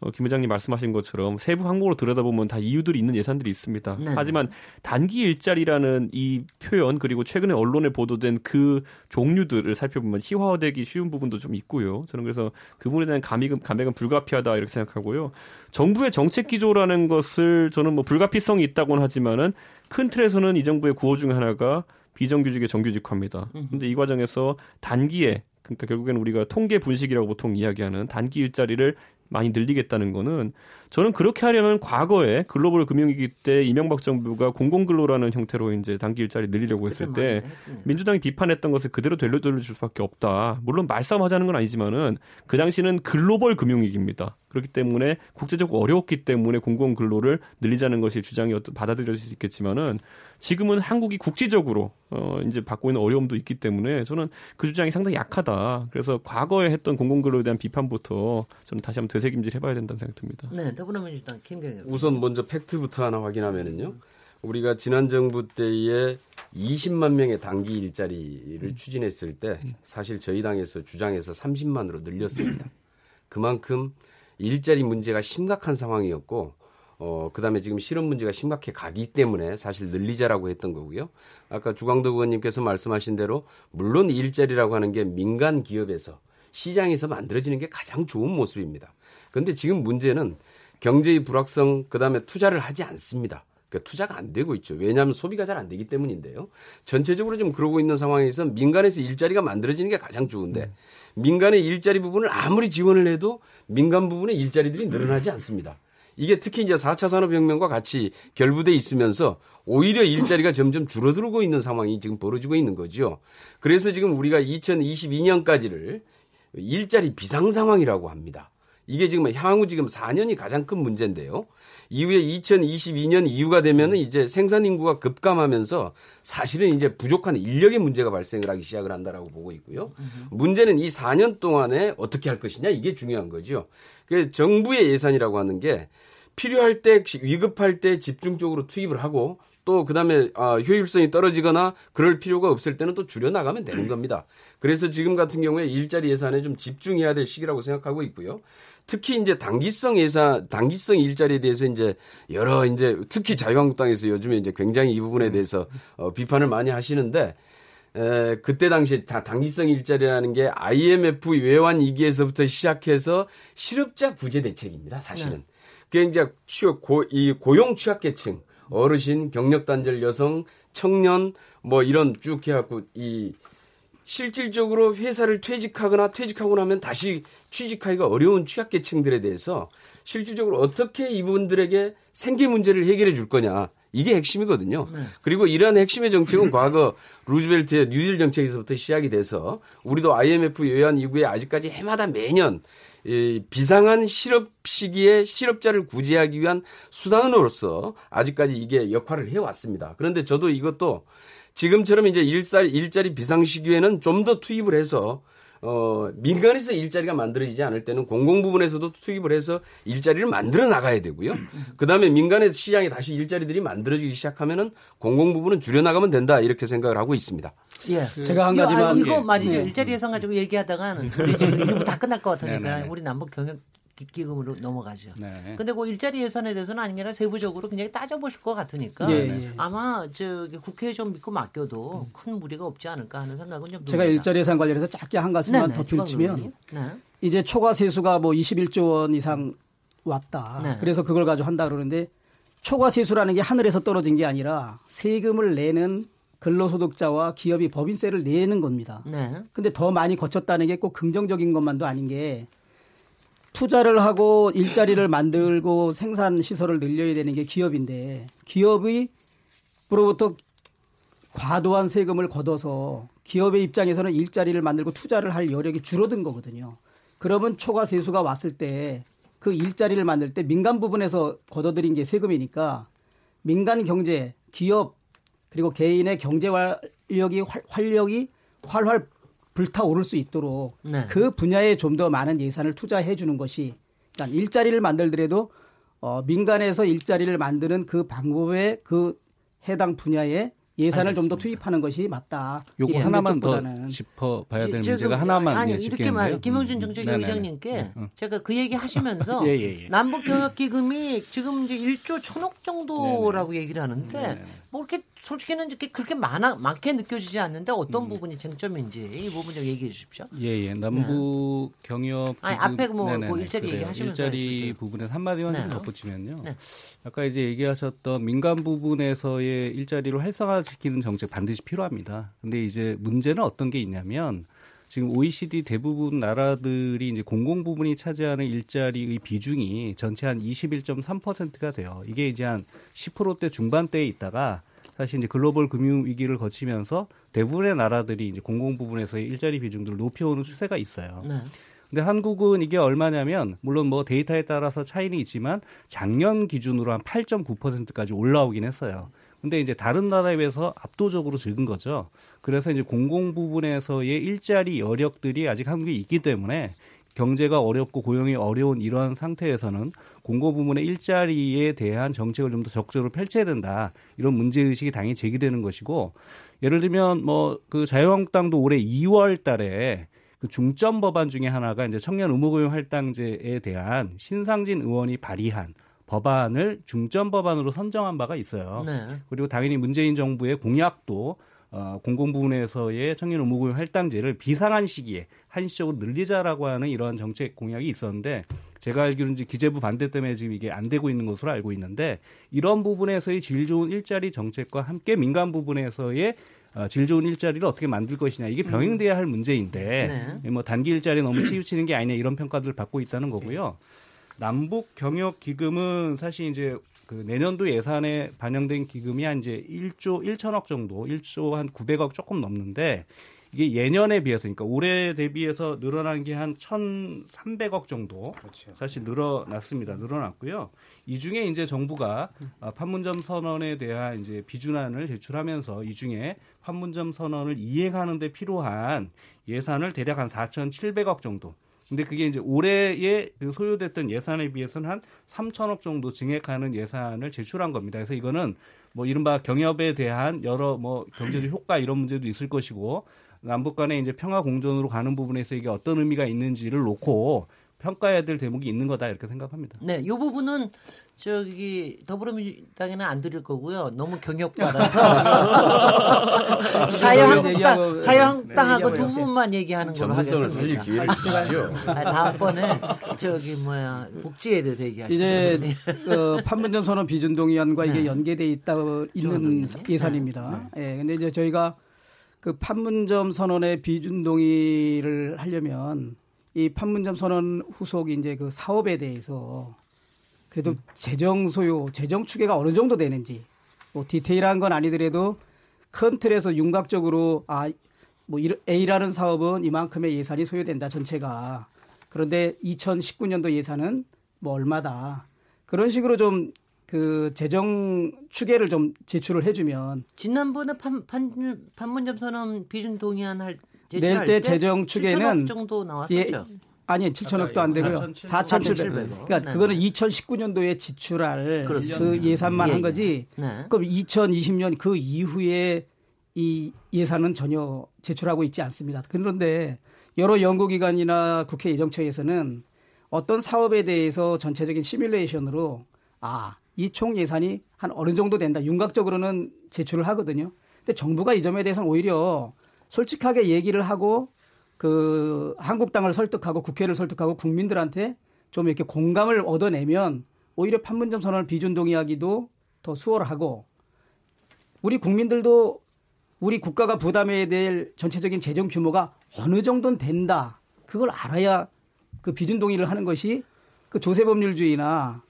어, 김 회장님 말씀하신 것처럼 세부 항목으로 들여다보면 다 이유들이 있는 예산들이 있습니다. 네. 하지만 단기 일자리라는 이 표현 그리고 최근에 언론에 보도된 그 종류들을 살펴보면 희화화되기 쉬운 부분도 좀 있고요. 저는 그래서 그 부분에 대한 감액은, 감액은 불가피하다 이렇게 생각하고요. 정부의 정책 기조라는 것을 저는 뭐 불가피성이 있다고는 하지만은 큰 틀에서는 이 정부의 구호 중 하나가 비정규직의 정규직화입니다. 근데 이 과정에서 단기에 그러니까 결국에는 우리가 통계 분식이라고 보통 이야기하는 단기 일자리를 많이 늘리겠다는 거는 저는 그렇게 하려면 과거에 글로벌 금융위기 때 이명박 정부가 공공근로라는 형태로 이제 단기 일자리 늘리려고 했을 때 민주당이 비판했던 것을 그대로 되돌려줄 수밖에 없다. 물론 말싸움하자는 건 아니지만은 그 당시는 글로벌 금융위기입니다. 그렇기 때문에 국제적으로 어려웠기 때문에 공공근로를 늘리자는 것이 주장이 받아들여질 수 있겠지만은 지금은 한국이 국제적으로 어 이제 받고 있는 어려움도 있기 때문에 저는 그 주장이 상당히 약하다. 그래서 과거에 했던 공공근로에 대한 비판부터 저는 다시 한번 되새김질 해봐야 된다는 생각이 듭니다. 네, 더불어민주당 김경일. 우선 먼저 팩트부터 하나 확인하면은요. 우리가 지난 정부 때에 20만 명의 단기 일자리를 추진했을 때 사실 저희 당에서 주장해서 30만으로 늘렸습니다. <clears throat> 그만큼 일자리 문제가 심각한 상황이었고 어, 그 다음에 지금 실업 문제가 심각해 가기 때문에 사실 늘리자라고 했던 거고요. 아까 주광덕 의원님께서 말씀하신 대로 물론 일자리라고 하는 게 민간 기업에서 시장에서 만들어지는 게 가장 좋은 모습입니다. 그런데 지금 문제는 경제의 불확성, 그 다음에 투자를 하지 않습니다. 그러니까 투자가 안 되고 있죠. 왜냐하면 소비가 잘 안 되기 때문인데요. 전체적으로 좀 그러고 있는 상황에서 민간에서 일자리가 만들어지는 게 가장 좋은데 민간의 일자리 부분을 아무리 지원을 해도 민간 부분의 일자리들이 늘어나지 않습니다. 이게 특히 이제 4차 산업혁명과 같이 결부돼 있으면서 오히려 일자리가 점점 줄어들고 있는 상황이 지금 벌어지고 있는 거죠. 그래서 지금 우리가 2022년까지를 일자리 비상 상황이라고 합니다. 이게 지금 향후 지금 4년이 가장 큰 문제인데요. 이후에 2022년 이후가 되면은 이제 생산 인구가 급감하면서 사실은 이제 부족한 인력의 문제가 발생을 하기 시작을 한다라고 보고 있고요. 문제는 이 4년 동안에 어떻게 할 것이냐 이게 중요한 거죠. 그 정부의 예산이라고 하는 게 필요할 때 위급할 때 집중적으로 투입을 하고 또 그다음에 아, 효율성이 떨어지거나 그럴 필요가 없을 때는 또 줄여 나가면 되는 겁니다. 그래서 지금 같은 경우에 일자리 예산에 좀 집중해야 될 시기라고 생각하고 있고요. 특히 이제 단기성 예산, 단기성 일자리에 대해서 이제 여러 이제 특히 자유한국당에서 요즘에 이제 굉장히 이 부분에 대해서 어, 비판을 많이 하시는데 에, 그때 당시에 다 단기성 일자리라는 게 IMF 외환 위기에서부터 시작해서 실업자 구제 대책입니다. 사실은. 그게 이제 취업, 고, 이 고용 취약계층, 어르신, 경력 단절 여성, 청년, 뭐 이런 쭉 해갖고 이 실질적으로 회사를 퇴직하거나 퇴직하고 나면 다시 취직하기가 어려운 취약계층들에 대해서 실질적으로 어떻게 이분들에게 생계 문제를 해결해 줄 거냐. 이게 핵심이거든요. 그리고 이러한 핵심의 정책은 과거 루즈벨트의 뉴딜 정책에서부터 시작이 돼서 우리도 IMF 외환 이후에 아직까지 해마다 매년 이 비상한 실업 시기에 실업자를 구제하기 위한 수단으로서 아직까지 이게 역할을 해왔습니다. 그런데 저도 이것도 지금처럼 이제 일자리 비상 시기에는 좀 더 투입을 해서 어, 민간에서 일자리가 만들어지지 않을 때는 공공 부분에서도 투입을 해서 일자리를 만들어 나가야 되고요. 그 다음에 민간의 시장에 다시 일자리들이 만들어지기 시작하면은 공공 부분은 줄여 나가면 된다 이렇게 생각을 하고 있습니다. 예. 제가 한 가지만 이거 예. 말이죠. 네. 일자리 예산 가지고 얘기하다가는 우리 지금 일부 다 끝날 것 같으니까 네네. 우리 남북 경영 기- 기금으로 넘어가죠. 네. 근데 그 일자리 예산에 대해서는 아니라 세부적으로 굉장히 따져보실 것 같으니까 예, 예. 아마 저기 국회에 좀 믿고 맡겨도 큰 무리가 없지 않을까 하는 생각은 좀 제가 듭니다. 일자리 예산 관련해서 짧게 한 가지만 펼치면 의원님. 네. 이제 초과 세수가 뭐 21조 원 이상 왔다. 네. 그래서 그걸 가지고 한다 그러는데 초과 세수라는 게 하늘에서 떨어진 게 아니라 세금을 내는 근로소득자와 기업이 법인세를 내는 겁니다. 네. 근데 더 많이 거쳤다는 게 꼭 긍정적인 것만도 아닌 게 투자를 하고 일자리를 만들고 생산 시설을 늘려야 되는 게 기업인데 기업의 으로부터 과도한 세금을 걷어서 기업의 입장에서는 일자리를 만들고 투자를 할 여력이 줄어든 거거든요. 그러면 초과 세수가 왔을 때 그 일자리를 만들 때 민간 부분에서 걷어들인 게 세금이니까 민간 경제, 기업 그리고 개인의 경제 활력이 활- 활력이 활활 불타오를 수 있도록 네. 그 분야에 좀 더 많은 예산을 투자해 주는 것이 그러니까 일자리를 만들더라도 어, 민간에서 일자리를 만드는 그 방법에 그 해당 분야에 예산을 좀 더 투입하는 것이 맞다. 요거 예, 하나만 더. 짚어봐야 될 지- 문제가 지금 하나만 아니 예, 이렇게. 말 김영준 음, 정책위 네네네. 의장님께 음. 제가 그 얘기 하시면서 <laughs> 예, 예, 예. 남북 경협 기금이 지금 이제 1조 천억 정도라고 얘기를 하는데 뭐 이렇게 솔직히는 이렇게 그렇게 많아 많게 느껴지지 않는데 어떤 음. 부분이 쟁점인지 이 부분 좀 얘기해 주십시오. 예, 예. 남북 경협 아니, 앞에 뭐. 그 일자리 그래요. 얘기하시면서 일자리. 부분에 한마디만 좀 네. 덧붙이면요. 네. 아까 이제 얘기하셨던 민간 부분에서의 일자리를 활성화시키는 정책 반드시 필요합니다. 근데 이제 문제는 어떤 게 있냐면 지금 OECD 대부분 나라들이 이제 공공 부분이 차지하는 일자리의 비중이 전체 한 21.3%가 돼요. 이게 이제 한 10%대 중반대에 있다가 사실 이제 글로벌 금융 위기를 거치면서 대부분의 나라들이 이제 공공 부분에서의 일자리 비중들을 높여오는 추세가 있어요. 네. 근데 한국은 이게 얼마냐면 물론 뭐 데이터에 따라서 차이는 있지만 작년 기준으로 한 8.9%까지 올라오긴 했어요. 근데 이제 다른 나라에 비해서 압도적으로 적은 거죠. 그래서 이제 공공 부분에서의 일자리 여력들이 아직 한국에 있기 때문에 경제가 어렵고 고용이 어려운 이러한 상태에서는 공공 부문의 일자리에 대한 정책을 좀 더 적극적으로 펼쳐야 된다. 이런 문제 의식이 당연히 제기되는 것이고 예를 들면 뭐 그 자유한국당도 올해 2월 달에 그 중점 법안 중에 하나가 이제 청년 의무고용 할당제에 대한 신상진 의원이 발의한 법안을 중점 법안으로 선정한 바가 있어요. 네. 그리고 당연히 문재인 정부의 공약도 어, 공공부문에서의 청년 의무고용 할당제를 비상한 시기에 한시적으로 늘리자라고 하는 이러한 정책 공약이 있었는데 제가 알기로는 이제 기재부 반대 때문에 지금 이게 안 되고 있는 것으로 알고 있는데 이런 부분에서의 질 좋은 일자리 정책과 함께 민간 부분에서의 어, 질 좋은 일자리를 어떻게 만들 것이냐 이게 병행돼야 할 문제인데 뭐 단기 일자리 너무 치우치는 게 아니냐 이런 평가들을 받고 있다는 거고요. 남북 경협 기금은 사실 이제 그 내년도 예산에 반영된 기금이 한 이제 1조 1천억 정도, 1조 한 900억 조금 넘는데 이게 예년에 비해서 그러니까 올해 대비해서 늘어난 게 한 1,300억 정도 사실 늘어났습니다. 늘어났고요. 이 중에 이제 정부가 아, 판문점 선언에 대한 이제 비준안을 제출하면서 이 중에 판문점 선언을 이행하는 데 필요한 예산을 대략 한 4,700억 정도 근데 그게 이제 올해에 그 소요됐던 예산에 비해서는 한 3천억 정도 증액하는 예산을 제출한 겁니다. 그래서 이거는 뭐 이른바 경협에 대한 여러 뭐 경제적 효과 이런 문제도 있을 것이고 남북 간의 이제 평화 공존으로 가는 부분에서 이게 어떤 의미가 있는지를 놓고 평가해야 될 대목이 있는 거다 이렇게 생각합니다. 네, 이 부분은 저기 더불어민주당에는 안 드릴 거고요. 너무 경력받아서 <laughs> 자유한국당, 자유한국당하고 네, 두. 분만 얘기하는 걸로 전문성을 살릴 하겠습니다. 기회를 주시죠. 아, 다음번에 저기 뭐야 복지에 대해서 얘기하시죠. 이제 어, 판문점 선언 비준동의안과 네. 이게 연계돼 있다 있는 동의안이요? 예산입니다. 예. 근데 이제 저희가 그 판문점 선언의 비준동의를 하려면 이 판문점 선언 후속 이제 그 사업에 대해서 그래도 재정 소요, 재정 추계가 어느 정도 되는지 뭐 디테일한 건 아니더라도 큰 틀에서 윤곽적으로 아 뭐 A라는 사업은 이만큼의 예산이 소요된다 전체가. 그런데 2019년도 예산은 뭐 얼마다. 그런 식으로 좀그 재정 추계를 좀 제출을 해주면 지난번에 판, 판, 판문점 선언 비준 동의안 할 낼 때 재정 추계는 7천억 정도 나왔었죠. 예, 아니 7천억도 안 되고요. 4,700. 4,700. 그러니까 네. 그거는 2019년도에 지출할 그렇습니다. 그 예산만 예, 한 예. 거지. 네. 그럼 2020년 그 이후에 이 예산은 전혀 제출하고 있지 않습니다. 그런데 여러 연구기관이나 국회 예정처에서는 어떤 사업에 대해서 전체적인 시뮬레이션으로 아, 이 총 예산이 한 어느 정도 된다. 윤곽적으로는 제출을 하거든요. 근데 정부가 이 점에 대해서는 오히려 솔직하게 얘기를 하고 그 한국당을 설득하고 국회를 설득하고 국민들한테 좀 이렇게 공감을 얻어내면 오히려 판문점 선언을 비준 동의하기도 더 수월하고 우리 국민들도 우리 국가가 부담해야 될 전체적인 재정 규모가 어느 정도는 된다. 그걸 알아야 그 비준 동의를 하는 것이 그 조세 법률주의나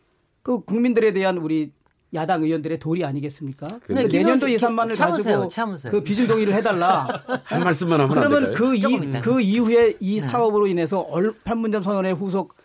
그 국민들에 대한 우리 야당 의원들의 도리 아니겠습니까? 근데 그 내년도 김영준 예산만을 참으세요, 가지고 참으세요. 그 비준 동의를 해달라. <laughs> 한 말씀만 하면 안 그러면? 그, 이. 그 이후에 이 사업으로 인해서 얼, 판문점 선언의 후속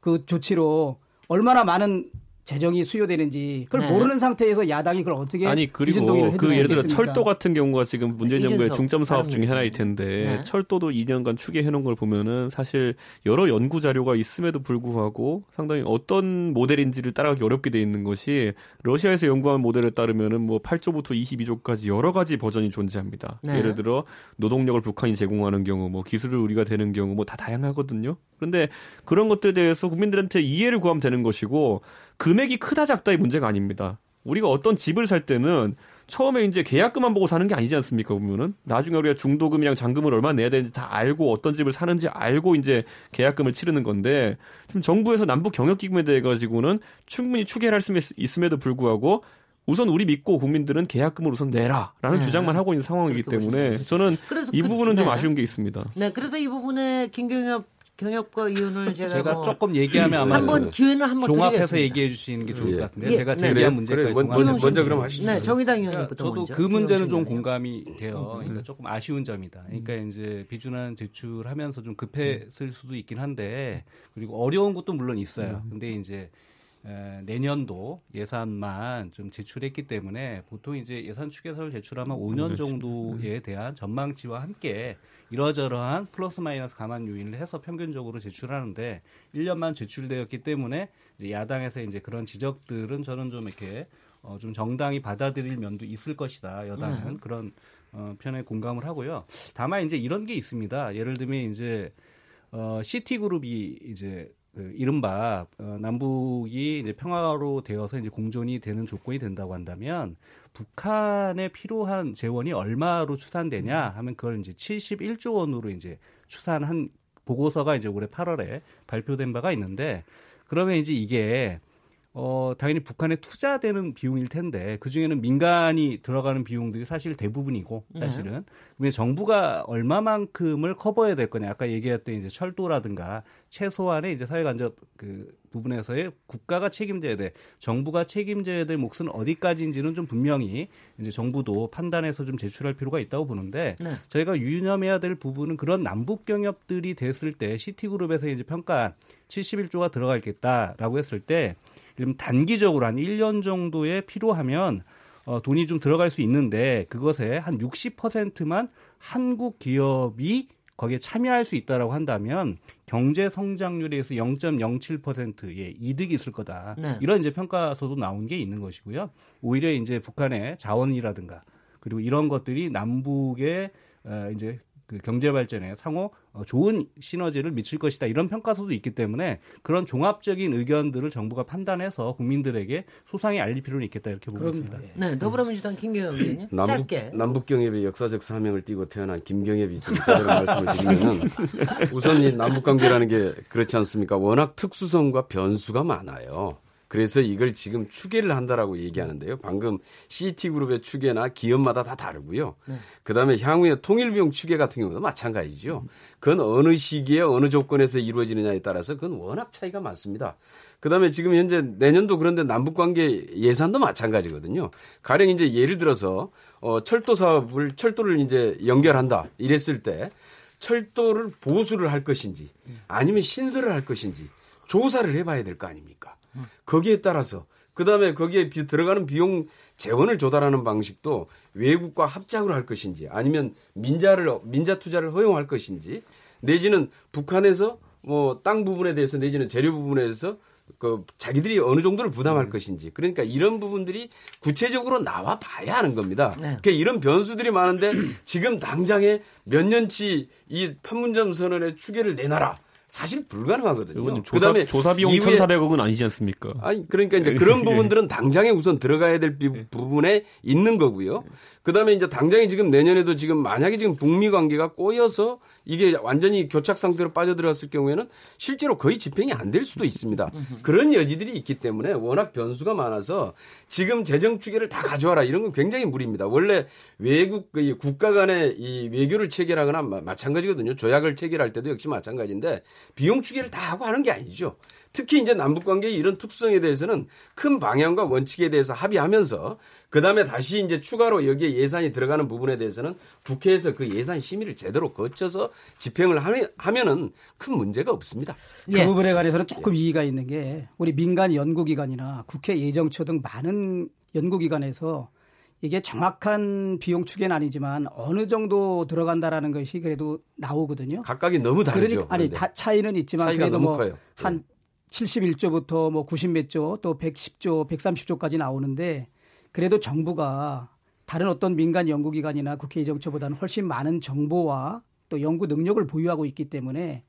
그 조치로 얼마나 많은 재정이 수요되는지 그걸 네. 모르는 상태에서 야당이 그걸 어떻게 아니 그리고 그수 예를 들어? 철도 같은 경우가 지금 문재인 정부의 이준석 중점 사업 중에. 하나일 텐데 네. 철도도 2년간 추계해 놓은 걸 보면은 사실 여러 연구 자료가 있음에도 불구하고 상당히 어떤 모델인지를 따라가기 어렵게 돼 있는 것이 러시아에서 연구한 모델에 따르면은 뭐 8조부터 22조까지 여러 가지 버전이 존재합니다. 네. 예를 들어 노동력을 북한이 제공하는 경우 뭐 기술을 우리가 되는 경우 뭐 다 다양하거든요. 그런데 그런 것들에 대해서 국민들한테 이해를 구하면 되는 것이고 금액이 크다 작다의 문제가 아닙니다. 우리가 어떤 집을 살 때는 처음에 이제 계약금만 보고 사는 게 아니지 않습니까 보면은 나중에 우리가 중도금이랑 잔금을 얼마 내야 되는지 다 알고 어떤 집을 사는지 알고 이제 계약금을 치르는 건데 지금 정부에서 남북 경협 기금에 대해 가지고는 충분히 추계를 할수 있음에도 불구하고 우선 우리 믿고 국민들은 계약금을 우선 내라라는 네. 주장만 하고 있는 상황이기 때문에 저는 이 그- 부분은 좀 네. 아쉬운 게 있습니다. 네, 그래서 이 부분에 김경엽 경협과 의원을 제가, 제가 뭐 조금 얘기하면 아마 한번 기회는 한번 종합해서 드리겠습니다. 얘기해 주시는 게 좋을 예. 것 같은데 예. 제가 네. 제기한 그래, 문제까지 그래, 먼저, 먼저 그럼 하시죠. 네, 정의당 그러니까 의원님부터 저도 먼저. 그 문제는 좀 공감이 돼요. 그러니까 조금 아쉬운 점이다. 그러니까 이제 비준안 제출하면서 좀 급했을 수도 있긴 한데 그리고 어려운 것도 물론 있어요. 근데 이제 에, 내년도 예산만 좀 제출했기 때문에 보통 이제 예산 추계서를 제출하면 5년 정도에 대한 전망치와 함께 이러저러한 플러스 마이너스 감안 요인을 해서 평균적으로 제출하는데 1년만 제출되었기 때문에 이제 야당에서 이제 그런 지적들은 저는 좀 이렇게 어, 좀 정당히 받아들일 면도 있을 것이다. 여당은 그런 어, 편에 공감을 하고요. 다만 이제 이런 게 있습니다. 예를 들면 이제 어, 시티그룹이 이제 그 이른바 어, 남북이 이제 평화로 되어서 이제 공존이 되는 조건이 된다고 한다면 북한에 필요한 재원이 얼마로 추산되냐 하면 그걸 이제 71조 원으로 이제 추산한 보고서가 이제 올해 8월에 발표된 바가 있는데 그러면 이제 이게 어, 당연히 북한에 투자되는 비용일 텐데 그 중에는 민간이 들어가는 비용들이 사실 대부분이고 사실은. 그러면 정부가 얼마만큼을 커버해야 될 거냐. 아까 얘기했던 이제 철도라든가 최소한의 이제 사회간접 그 부분에서의 국가가 책임져야 돼. 정부가 책임져야 될 몫은 어디까지인지는 좀 분명히 이제 정부도 판단해서 좀 제출할 필요가 있다고 보는데 네. 저희가 유념해야 될 부분은 그런 남북 경협들이 됐을 때 시티그룹에서 이제 평가 71조가 들어가겠다라고 했을 때 이러면 단기적으로 한 1년 정도에 필요하면 어, 돈이 좀 들어갈 수 있는데 그것에 한 60%만 한국 기업이 거기에 참여할 수 있다라고 한다면 경제 성장률에서 0.07%의 이득이 있을 거다. 네. 이런 이제 평가서도 나온 게 있는 것이고요. 오히려 이제 북한의 자원이라든가 그리고 이런 것들이 남북의 어, 이제 그 경제 발전에 상호 어, 좋은 시너지를 미칠 것이다 이런 평가서도 있기 때문에 그런 종합적인 의견들을 정부가 판단해서 국민들에게 소상히 알릴 필요는 있겠다 이렇게 보고 있습니다. 네, 더불어민주당 김경엽 의원님. 남북, 짧게. 남북 경협의 역사적 사명을 띠고 태어난 좀 제대로 <laughs> 말씀을 드리면은 우선 이 남북 관계라는 게 그렇지 않습니까? 워낙 특수성과 변수가 많아요. 그래서 이걸 지금 추계를 한다라고 얘기하는데요. 방금 CT그룹의 추계나 기업마다 다 다르고요. 그다음에 향후에 통일 비용 추계 같은 경우도 마찬가지죠. 그건 어느 시기에 어느 조건에서 이루어지느냐에 따라서 그건 워낙 차이가 많습니다. 그다음에 지금 현재 내년도 그런데 남북 관계 예산도 마찬가지거든요. 가령 이제 예를 들어서 어 철도 사업을 철도를 이제 연결한다 이랬을 때 철도를 보수를 할 것인지 아니면 신설을 할 것인지 조사를 해봐야 될 거 아닙니까? 거기에 따라서 그다음에 거기에 비- 들어가는 비용 재원을 조달하는 방식도 외국과 합작으로 할 것인지 아니면 민자를 민자 투자를 허용할 것인지 내지는 북한에서 뭐 땅 부분에 대해서 내지는 재료 부분에 대해서 그 자기들이 어느 정도를 부담할 것인지 그러니까 이런 부분들이 구체적으로 나와 봐야 하는 겁니다. 네. 그러니까 이런 변수들이 많은데 지금 당장에 몇 년치 이 판문점 선언의 추계를 내놔라. 사실 불가능하거든요. 의원님 조사, 그다음에 조사 비용 이후에 1,400억은 아니지 않습니까? 아니 그러니까 이제 그런 <laughs> 부분들은 당장에 우선 들어가야 될 비- 부분에 있는 거고요. 그다음에 이제 당장에 지금 내년에도 지금 만약에 지금 북미 관계가 꼬여서 이게 완전히 교착 상태로 빠져들었을 경우에는 실제로 거의 집행이 안 될 수도 있습니다. 그런 여지들이 있기 때문에 워낙 변수가 많아서 지금 재정 추계를 다 가져와라 이런 건 굉장히 무리입니다. 원래 외국 그 국가 간의 이 외교를 체결하거나 마- 마찬가지거든요. 조약을 체결할 때도 역시 마찬가지인데 비용 추계를 다 하고 하는 게 아니죠. 특히 이제 남북 관계의 이런 특성에 대해서는 큰 방향과 원칙에 대해서 합의하면서 그다음에 다시 이제 추가로 여기에 예산이 들어가는 부분에 대해서는 국회에서 그 예산 심의를 제대로 거쳐서 집행을 하면은 큰 문제가 없습니다. 그 예. 부분에 관해서는 조금 이의가 있는 게 우리 민간 연구기관이나 국회 예정처 등 많은 연구기관에서 이게 정확한 비용 추계는 아니지만 어느 정도 들어간다라는 것이 그래도 나오거든요. 각각이 너무 다르죠. 그러니까 아니 다 차이는 있지만 그래도 뭐한 네. 71조부터 뭐 90몇 조, 또 110조, 130조까지 나오는데 그래도 정부가 다른 어떤 민간 연구기관이나 국회 예정처보다는 훨씬 많은 정보와 또 연구 능력을 보유하고 있기 때문에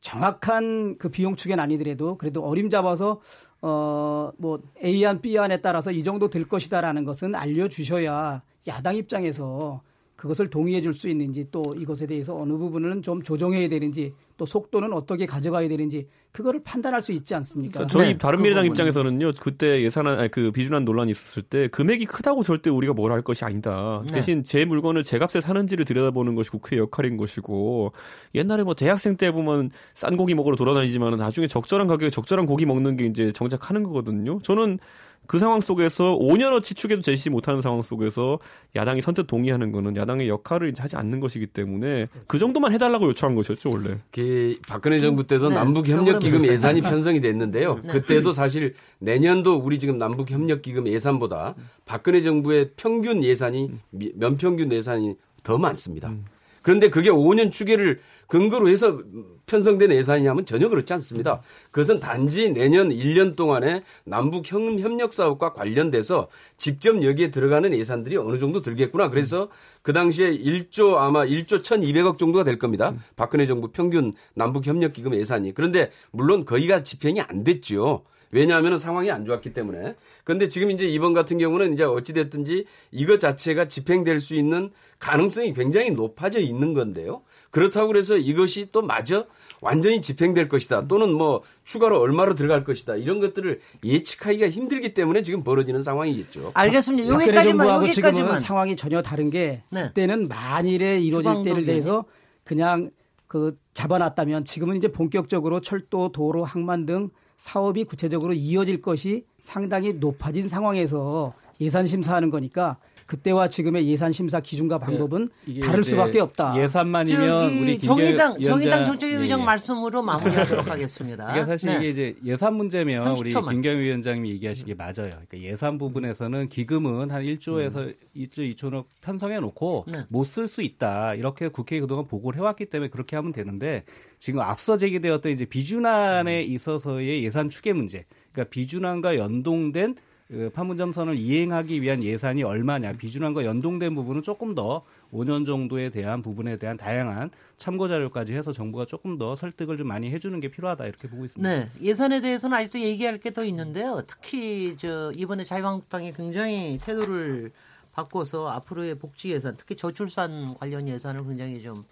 정확한 그 비용 추계는 아니더라도 그래도 어림잡아서 어 뭐 A안 B안에 따라서 이 정도 들 것이다라는 것은 알려주셔야 야당 입장에서 그것을 동의해 줄 수 있는지 또 이것에 대해서 어느 부분은 좀 조정해야 되는지 또 속도는 어떻게 가져가야 되는지 그거를 판단할 수 있지 않습니까? 그러니까 저희 네, 바른미래당 그 입장에서는요. 그때 예산안 아니, 그 비준안 논란이 있었을 때 금액이 크다고 절대 우리가 뭘 할 것이 아니다. 네. 대신 제 물건을 제 값에 사는지를 들여다보는 것이 국회의 역할인 것이고 옛날에 뭐 대학생 때 보면 싼 고기 먹으러 돌아다니지만 나중에 적절한 가격에 적절한 고기 먹는 게 이제 정작 하는 거거든요. 저는 그 상황 속에서 5년어치 추계도 제시 못하는 상황 속에서 야당이 선뜻 동의하는 거는 야당의 역할을 이제 하지 않는 것이기 때문에 그 정도만 해달라고 요청한 것이었죠 원래. 그 박근혜 정부 때도 네. 남북협력기금 예산이 편성이 됐는데요. 네. 그때도 사실 내년도 우리 지금 남북협력기금 예산보다 박근혜 정부의 평균 예산이 면평균 예산이 더 많습니다. 음. 그런데 그게 5년 추계를 근거로 해서 편성된 예산이냐면 전혀 그렇지 않습니다. 그것은 단지 내년 1년 동안에 남북 협력 사업과 관련돼서 직접 여기에 들어가는 예산들이 어느 정도 들겠구나. 그래서 그 당시에 1조 아마 1조 1,200억 정도가 될 겁니다. 박근혜 정부 평균 남북 협력 기금 예산이. 그런데 물론 거의가 집행이 안 됐죠. 왜냐하면 상황이 안 좋았기 때문에. 그런데 지금 이제 이번 같은 경우는 이제 어찌됐든지 이것 자체가 집행될 수 있는 가능성이 굉장히 높아져 있는 건데요. 그렇다고 그래서 이것이 또 마저 완전히 집행될 것이다. 또는 뭐 추가로 얼마로 들어갈 것이다. 이런 것들을 예측하기가 힘들기 때문에 지금 벌어지는 상황이겠죠. 알겠습니다. 여기까지만 여기까지만 지금은 상황이 전혀 다른 게 네. 그때는 만일에 이루어질 때를 대해서 그냥 그 잡아놨다면 지금은 이제 본격적으로 철도, 도로, 항만 등 사업이 구체적으로 이어질 것이 상당히 높아진 상황에서 예산 심사하는 거니까 그때와 지금의 예산 심사 기준과 네. 방법은 네, 다를 수밖에 없다. 예산만이면 우리 정의당 정의당 정책위 의장 네. 말씀으로 마무리하도록 하겠습니다. 이게 사실 네. 이게 이제 예산 문제면 우리 김경희 위원장님이 얘기하시기 맞아요. 그러니까 예산 부분에서는 기금은 한 1조에서 음. 1조 2천억 편성해 놓고 네. 못쓸 수 있다. 이렇게 국회에 그동안 보고를 해왔기 때문에 그렇게 하면 되는데 지금 앞서 제기되었던 이제 비준안에 음. 있어서의 예산 추계 문제, 그러니까 비준안과 연동된 그 판문점선을 이행하기 위한 예산이 얼마냐 비준안과 연동된 부분은 조금 더 5년 정도에 대한 부분에 대한 다양한 참고 자료까지 해서 정부가 조금 더 설득을 좀 많이 해주는 게 필요하다 이렇게 보고 있습니다. 네, 예산에 대해서는 아직도 얘기할 게 더 있는데요. 특히 저 이번에 자유한국당이 굉장히 태도를 바꿔서 앞으로의 복지 예산, 특히 저출산 관련 예산을 굉장히 좀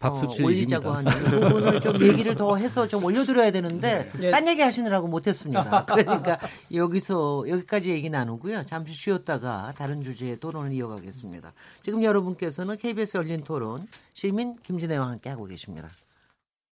어, 올리자고 하는 부분을 좀 얘기를 더 해서 좀 올려드려야 되는데 네. 딴 얘기 하시느라고 못했습니다. <laughs> 그러니까 여기서 여기까지 얘기 나누고요. 잠시 쉬었다가 다른 주제의 토론을 이어가겠습니다. 지금 여러분께서는 KBS 열린 토론 시민 김진애와 함께 하고 계십니다.